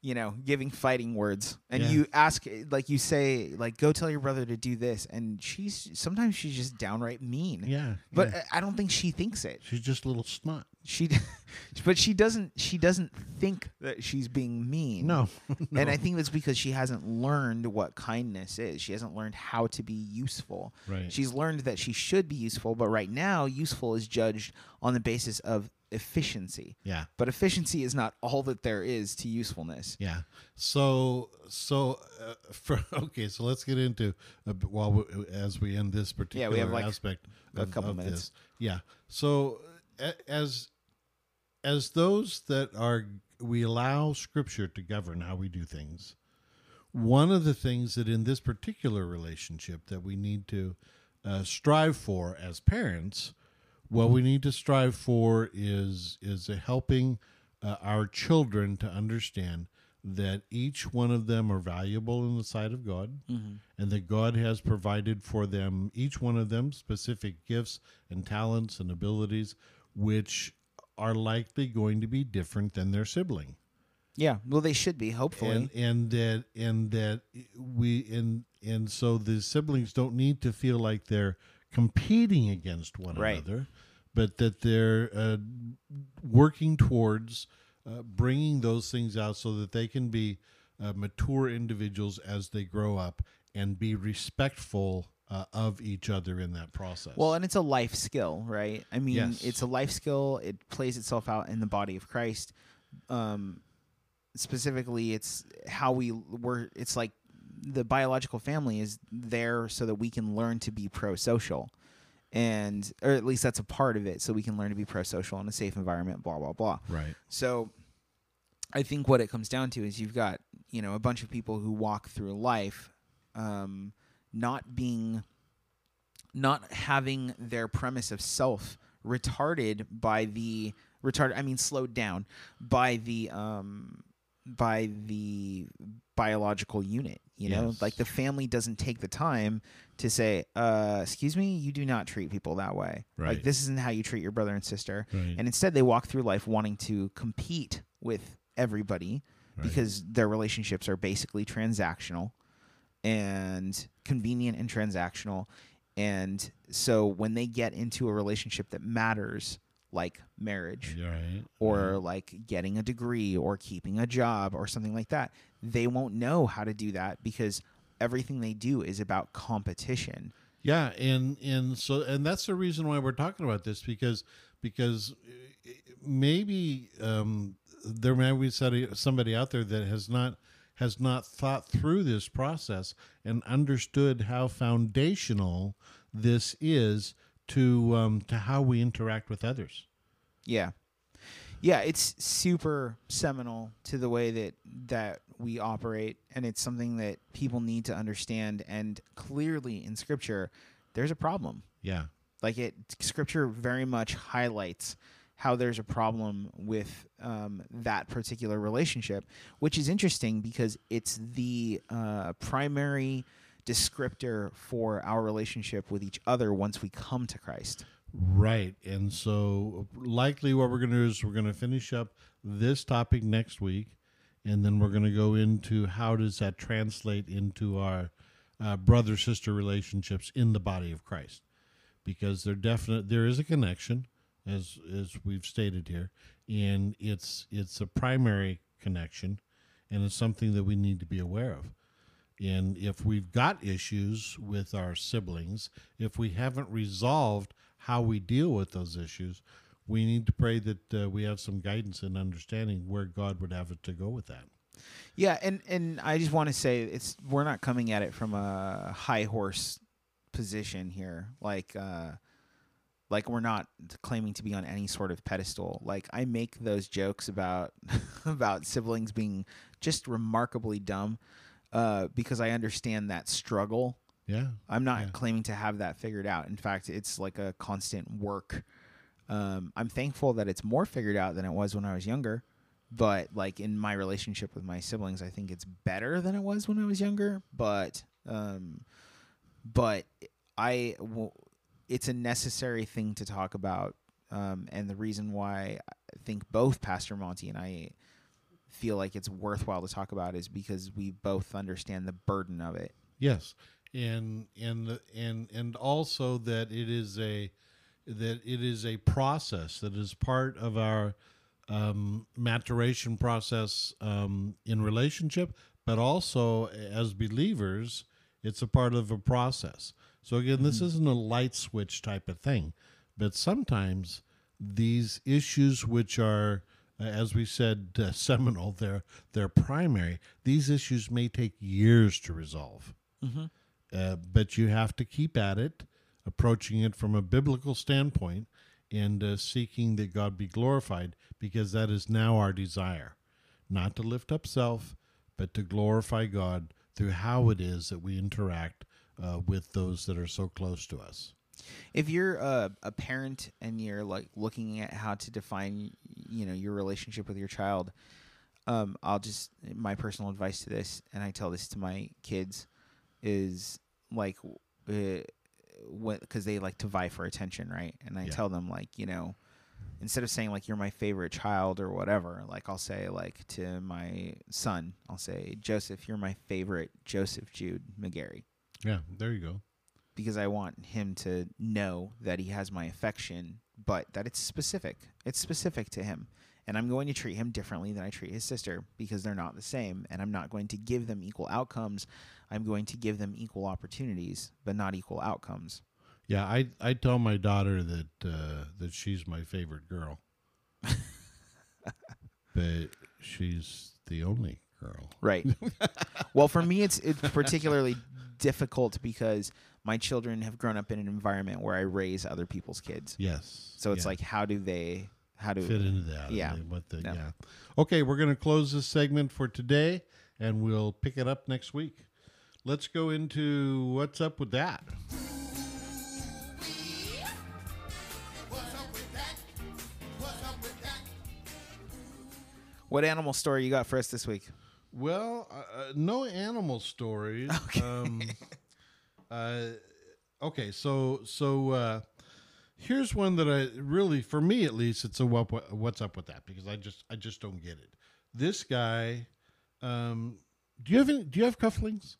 you know, giving fighting words, and Yeah. you ask like you say like go tell your brother to do this, and she's sometimes she's just downright mean. yeah But yeah. I don't think she thinks it. she's just a little snot she <laughs> but she doesn't she doesn't think that she's being mean No, <laughs> and i think that's because she hasn't learned what kindness is she hasn't learned how to be useful Right. she's learned that she should be useful but right now useful is judged on the basis of efficiency Yeah. but efficiency is not all that there is to usefulness Yeah. So so uh, <laughs> for okay, so let's get into uh, while we, as we end this particular yeah, we have, like, aspect a of, couple of minutes. this. Yeah. So as as those that are we allow scripture to govern how we do things. One of the things that in this particular relationship that we need to uh, strive for as parents, what we need to strive for is is a helping uh, our children to understand that each one of them are valuable in the sight of God, and that God has provided for them each one of them specific gifts and talents and abilities, which are likely going to be different than their sibling yeah well they should be hopefully and and that and that we and and so the siblings don't need to feel like they're competing against one Right. another but that they're uh, working towards uh, bringing those things out so that they can be uh, mature individuals as they grow up and be respectful uh, of each other in that process Well, and it's a life skill, right? I mean, Yes. it's a life skill. It plays itself out in the body of Christ. Um, specifically, it's how we were. It's like the biological family is there so that we can learn to be pro-social, and or at least that's a part of it, so we can learn to be pro-social in a safe environment. Blah blah blah. right So I think what it comes down to is you've got, you know, a bunch of people who walk through life um, not being, not having their premise of self retarded by the, retarded, I mean, slowed down by the, um, by the biological unit, you know, Yes. like the family doesn't take the time to say, uh, excuse me, you do not treat people that way. Like Right. this isn't how you treat your brother and sister. Right. And instead they walk through life wanting to compete with everybody because their relationships are basically transactional and convenient and transactional. And so when they get into a relationship that matters, like marriage, right or like getting a degree or keeping a job or something like that, they won't know how to do that because everything they do is about competition. Yeah, and and so and that's the reason why we're talking about this because because uh, maybe um, there may be somebody somebody out there that has not has not thought through this process and understood how foundational this is to um, to how we interact with others. Yeah. Yeah, it's super seminal to the way that that we operate and it's something that people need to understand and clearly in scripture there's a problem. Yeah, Like it scripture very much highlights how there's a problem with um, that particular relationship, which is interesting because it's the uh, primary descriptor for our relationship with each other once we come to Christ. Right. And so, likely, what we're going to do is we're going to finish up this topic next week, and then we're going to go into how does that translate into our uh, brother sister relationships in the body of Christ, because there definite there is a connection, as as we've stated here, and it's it's a primary connection, and it's something that we need to be aware of. And if we've got issues with our siblings, if we haven't resolved how we deal with those issues, we need to pray that uh, we have some guidance and understanding where God would have it to go with that. Yeah, and and I just want to say it's we're not coming at it from a high horse position here. Like uh like we're not claiming to be on any sort of pedestal. Like I make those jokes about <laughs> about siblings being just remarkably dumb uh because I understand that struggle. Yeah. I'm not Yeah. claiming to have that figured out. In fact, it's like a constant work. Um, I'm thankful that it's more figured out than it was when I was younger. But like in my relationship with my siblings, I think it's better than it was when I was younger. But um, but I w- it's a necessary thing to talk about. Um, and the reason why I think both Pastor Monty and I feel like it's worthwhile to talk about is because we both understand the burden of it. Yes, and and and and also that it is a that it is a process that is part of our um, maturation process um, in relationship, but also as believers, it's a part of a process. So again, this isn't a light switch type of thing, but sometimes these issues, which are, as we said, <laughs> uh, seminal, they're they're primary. These issues may take years to resolve, uh, but you have to keep at it, approaching it from a biblical standpoint, and uh, seeking that God be glorified, because that is now our desire, not to lift up self, but to glorify God through how it is that we interact uh, with those that are so close to us. if you're a, a parent and you're like looking at how to define you know your relationship with your child um, i'll just my personal advice to this and i tell this to my kids is like uh, because they like to vie for attention right and i Yeah. tell them like you know instead of saying like you're my favorite child or whatever like i'll say like to my son i'll say joseph you're my favorite joseph jude mcgarry Yeah, there you go. because I want him to know that he has my affection, but that it's specific. It's specific to him. And I'm going to treat him differently than I treat his sister because they're not the same. And I'm not going to give them equal outcomes. I'm going to give them equal opportunities, but not equal outcomes. Yeah, I I tell my daughter that uh, that she's my favorite girl, <laughs> but she's the only girl. Right. <laughs> well, for me, it's it's particularly difficult because my children have grown up in an environment where I raise other people's kids. Yes. So it's yeah. like, how do they? How do fit into that. Yeah. What the, No. yeah. Okay, we're going to close this segment for today, and we'll pick it up next week. Let's go into what's up with that. What animal story you got for us this week? Well, uh, uh, no animal stories. <laughs> Okay. Um, uh, okay, so so uh, here's one that I really, for me at least, it's a what, what- what's up with that because I just I just don't get it. This guy, um, do you have any, do you have cufflinks?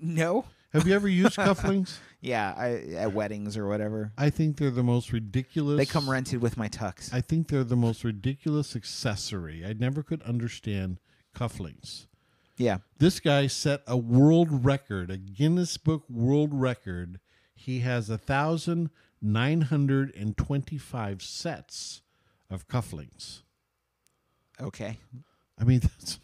No. Have you ever used <laughs> cufflinks? Yeah, I, at weddings or whatever. I think they're the most ridiculous. They come rented with my tux. I think they're the most ridiculous accessory. I never could understand cufflinks. yeah. This guy set a world record, a Guinness Book World Record. He has a thousand nine hundred and twenty-five sets of cufflinks. Okay. I mean, <laughs> that's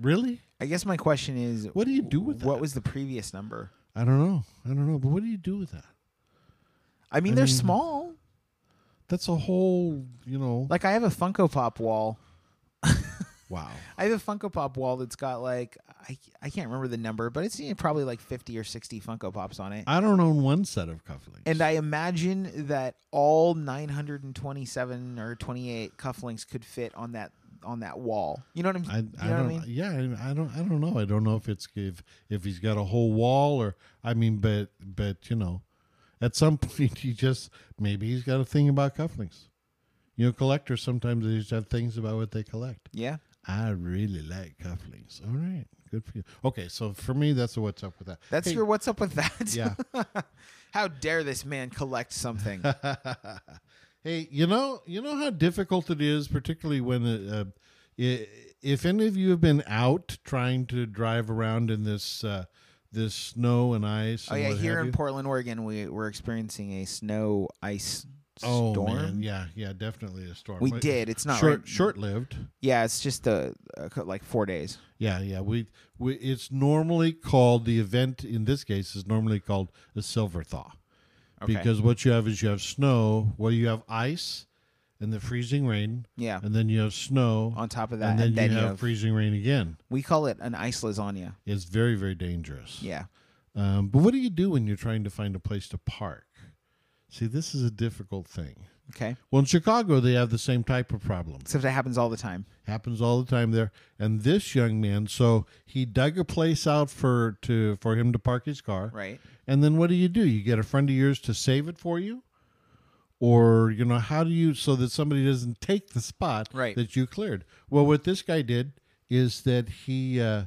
really. I guess my question is What do you do with What was the previous number? I don't know. I don't know. But what do you do with that? I mean, I they're mean- small. That's a whole, you know. Like I have a Funko Pop wall. Wow. I have a Funko Pop wall that's got like I, I can't remember the number, but it's you know, probably like 50 or 60 Funko Pops on it. I don't own one set of cufflinks. and I imagine that all 927 or 28 cufflinks could fit on that on that wall. You know what I'm I, you I know don't. I mean? Yeah, I I don't. I don't know. I don't know if it's if if he's got a whole wall or I mean, but but you know, at some <laughs> point he just maybe he's got a thing about cufflinks. You know, collectors sometimes they just have things about what they collect. Yeah. I really like cufflinks. All right, good for you. Okay, so for me, that's a what's up with that. That's Hey, your what's up with that? Yeah. <laughs> How dare this man collect something? <laughs> hey, you know, you know how difficult it is, particularly when uh, i- if any of you have been out trying to drive around in this uh, this snow and ice. oh and yeah, here in you. Portland, Oregon, we we're experiencing a snow ice Oh storm. man, yeah, yeah, definitely a storm. We Like, did. It's not short right- short lived. Yeah, it's just a, a like four days. Yeah, yeah. We we it's normally called the event in this case is normally called a silver thaw. Okay. Because what you have is you have snow, well you have ice and the freezing rain, Yeah. and then you have snow On top of that, and then, and then you you have, have- freezing rain again. We call it an ice lasagna. It's very very dangerous. Yeah. Um, but what do you do when you're trying to find a place to park? See, this is a difficult thing. Okay. Well, in Chicago, they have the same type of problem. Except it happens all the time. happens all the time there and this young man so he dug a place out for to for him to park his car Right. and then what do you do you get a friend of yours to save it for you or you know how do you so that somebody doesn't take the spot Right. that you cleared well what this guy did is that he uh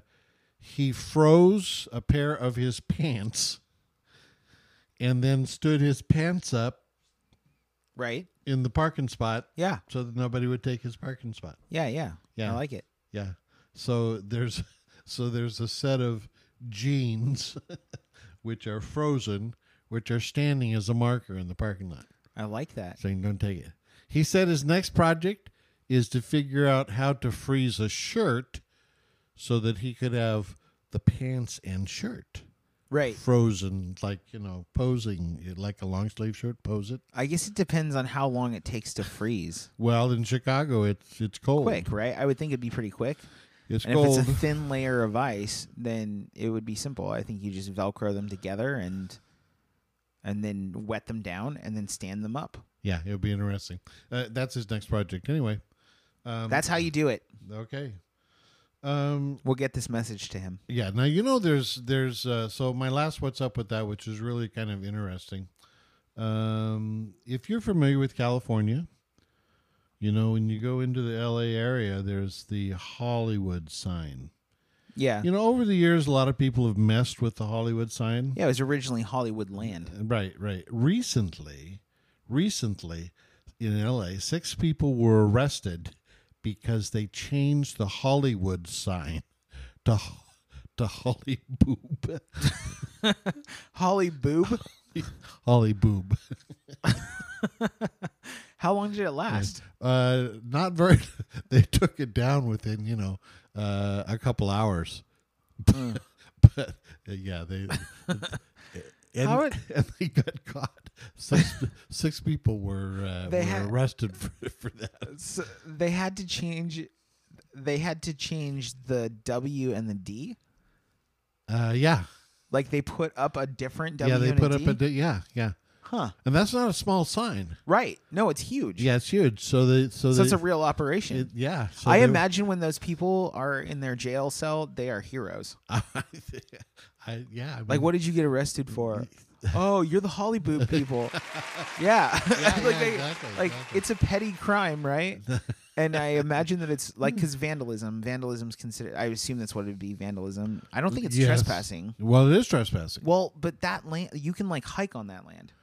he froze a pair of his <laughs> pants and then stood his pants up Right. in the parking spot Yeah. so that nobody would take his parking spot. Yeah. Yeah. Yeah. I like it. Yeah. So there's <laughs> so there's a set of jeans <laughs> which are frozen, which are standing as a marker in the parking lot, I like that. saying don't take it. He said his next project is to figure out how to freeze a shirt so that he could have the pants and shirt Right. frozen, like you know, posing like a long sleeve shirt. Pose it. I guess it depends on how long it takes to freeze. Well, in Chicago, it's it's cold. Quick, right? I would think it'd be pretty quick. It's And cold. if it's a thin layer of ice, then it would be simple. I think you just velcro them together and and then wet them down and then stand them up. yeah, it would be interesting. Uh, that's his next project. Anyway, um, That's how you do it. okay. Um, We'll get this message to him. yeah. Now you know there's there's uh, so my last what's up with that, which is really kind of interesting. Um, if you're familiar with California, you know when you go into the L.A. area, there's the Hollywood sign. Yeah. You know, over the years, a lot of people have messed with the Hollywood sign. yeah, it was originally Hollywood Land. Right, right. Recently, recently in LA, six people were arrested because they changed the Hollywood sign to to Holly Boob. <laughs> Holly Boob. Holly Boob. <laughs> How long did it last? Uh not very <laughs> they took it down within, you know, uh a couple hours. but uh, yeah, they and, <laughs> and they got caught. Six, <laughs> six people were uh, were had- arrested for, <laughs> for that. So they had to change they had to change the W and the D. Uh, yeah, Like they put up a different W yeah. They and put a up D? a di- yeah, yeah, Huh. and that's not a small sign. Right. No, it's huge. Yeah, it's huge. So they so, So it's a real operation. it- yeah. So I imagine when those people are in their jail cell, they are heroes. I, yeah. I Like, what did you get arrested <laughs> for? oh, you're the Holly Boob <laughs> people. yeah. Yeah, <laughs> like, yeah, they- exactly, like exactly. it's a petty crime, right? and I imagine that it's like because vandalism, vandalism's considered. I assume that's what it'd be. Vandalism. I don't think it's Yes. trespassing. Well, it is trespassing. Well, but that land, you can like hike on that land.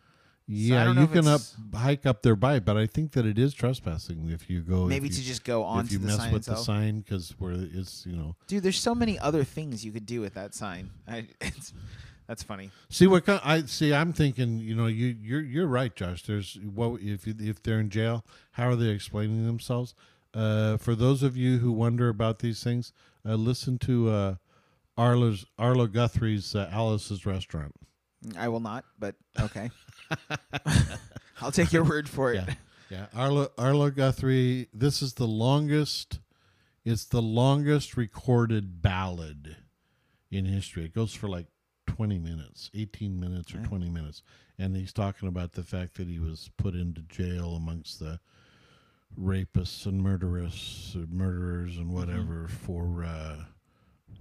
Yeah, don't you can up hike up their bike, but I think that it is trespassing if you go. Maybe you- to just go on. if you the mess with the sign because where it's you know. Dude, there's so many other things you could do with that sign. <laughs> I, it's, that's funny. See what kind, I see. I'm thinking, you know, you you're you're right, Josh. There's what if if they're in jail, how are they explaining themselves? Uh, for those of you who wonder about these things, uh, listen to uh, Arlo's Arlo Guthrie's uh, Alice's Restaurant. I will not, but okay. <laughs> <laughs> I'll take your <laughs> word for it. Yeah, yeah. Arlo Arlo Guthrie. This is the longest. It's the longest recorded ballad in history. It goes for like twenty minutes, eighteen minutes, or twenty minutes, and he's talking about the fact that he was put into jail amongst the rapists and murderers, murderers and whatever for uh,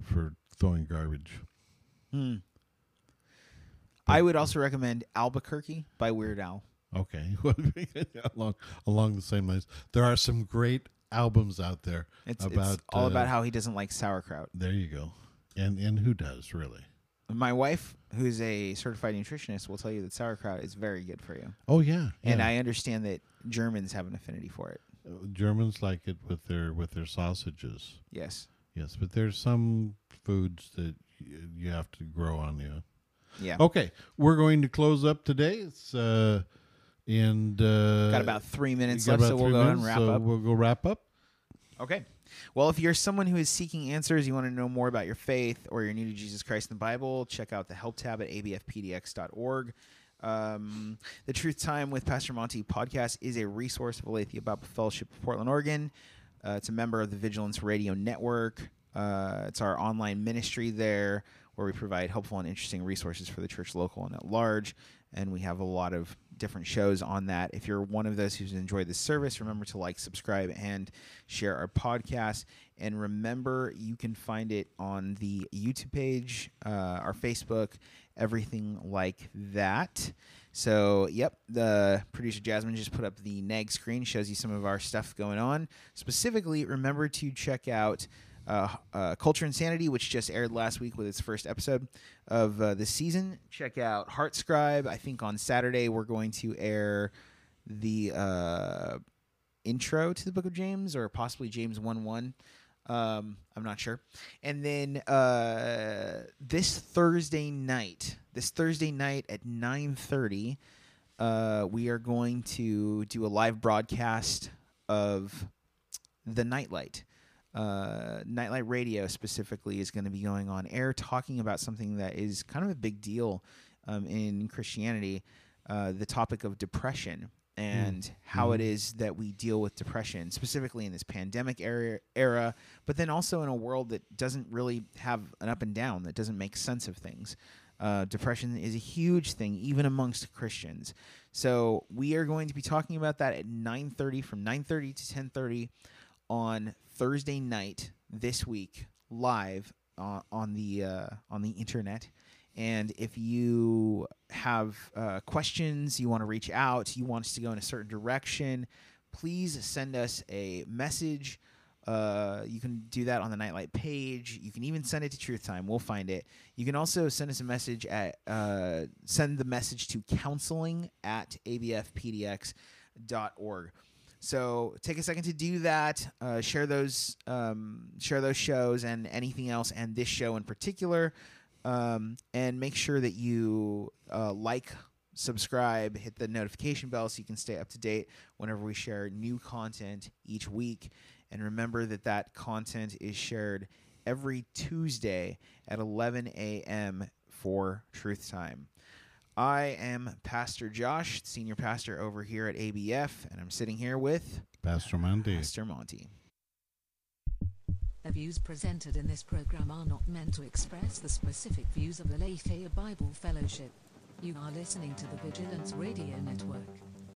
for throwing garbage. Hmm. I would also recommend Albuquerque by Weird Al. Okay, <laughs> along along the same lines, there are some great albums out there It's, about it's all uh, about how he doesn't like sauerkraut. There you go. And and who does really? My wife, who's a certified nutritionist, will tell you that sauerkraut is very good for you. Oh yeah. And. I understand that Germans have an affinity for it. Germans like it with their with their sausages. Yes. Yes, but there's some foods that y- you have to grow on you. Yeah. Okay, we're going to close up today. It's uh and uh Got about three minutes left, so we'll go ahead and wrap so up. We'll go wrap up. Okay. Well, if you're someone who is seeking answers, you want to know more about your faith, or you're new to Jesus Christ and the Bible, check out the help tab at abfpdx.org. Um, the Truth Time with Pastor Monty podcast is a resource of Aletheia Bible Fellowship of Portland, Oregon. Uh, it's a member of the Vigilance Radio Network. Uh, it's our online ministry there where we provide helpful and interesting resources for the church local and at large. And we have a lot of different shows on that. If you're one of those who's enjoyed this service, remember to like, subscribe, and share our podcast. And remember, you can find it on the YouTube page, uh, our Facebook, everything like that. So, yep, the producer Jasmine just put up the neg screen, shows you some of our stuff going on. Specifically, remember to check out uh, uh, Culture Insanity, which just aired last week with its first episode of uh, the season. Check out Heart Scribe. I think on Saturday we're going to air the uh, intro to the Book of James, or possibly James one one. Um, I'm not sure. And then uh, this Thursday night, this Thursday night at 9:30, uh, we are going to do a live broadcast of the Nightlight. Uh, Nightlight Radio specifically is going to be going on air, talking about something that is kind of a big deal um, in Christianity, uh, the topic of depression and how it is that we deal with depression, specifically in this pandemic era, era, but then also in a world that doesn't really have an up and down, that doesn't make sense of things. Uh, depression is a huge thing, even amongst Christians. So we are going to be talking about that at 9:30, from 9:30 to 10:30 on Thursday night this week, live uh, on the uh, on the internet. And if you have uh, questions, you want to reach out, you want us to go in a certain direction, please send us a message. Uh, you can do that on the Nightlight page. You can even send it to Truth Time. We'll find it. You can also send us a message at uh, send the message to counseling at abfpdx.org. So take a second to do that. Uh, share those um, share those shows and anything else, and this show in particular um, and make sure that you uh, like, subscribe, hit the notification bell so you can stay up to date whenever we share new content each week. And remember that that content is shared every Tuesday at 11 a.m. for Truth Time. I am Pastor Josh, senior pastor over here at ABF, and I'm sitting here with Pastor Monty. Pastor Monty. The views presented in this program are not meant to express the specific views of the Aletheia Bible Fellowship. You are listening to the Vigilance Radio Network.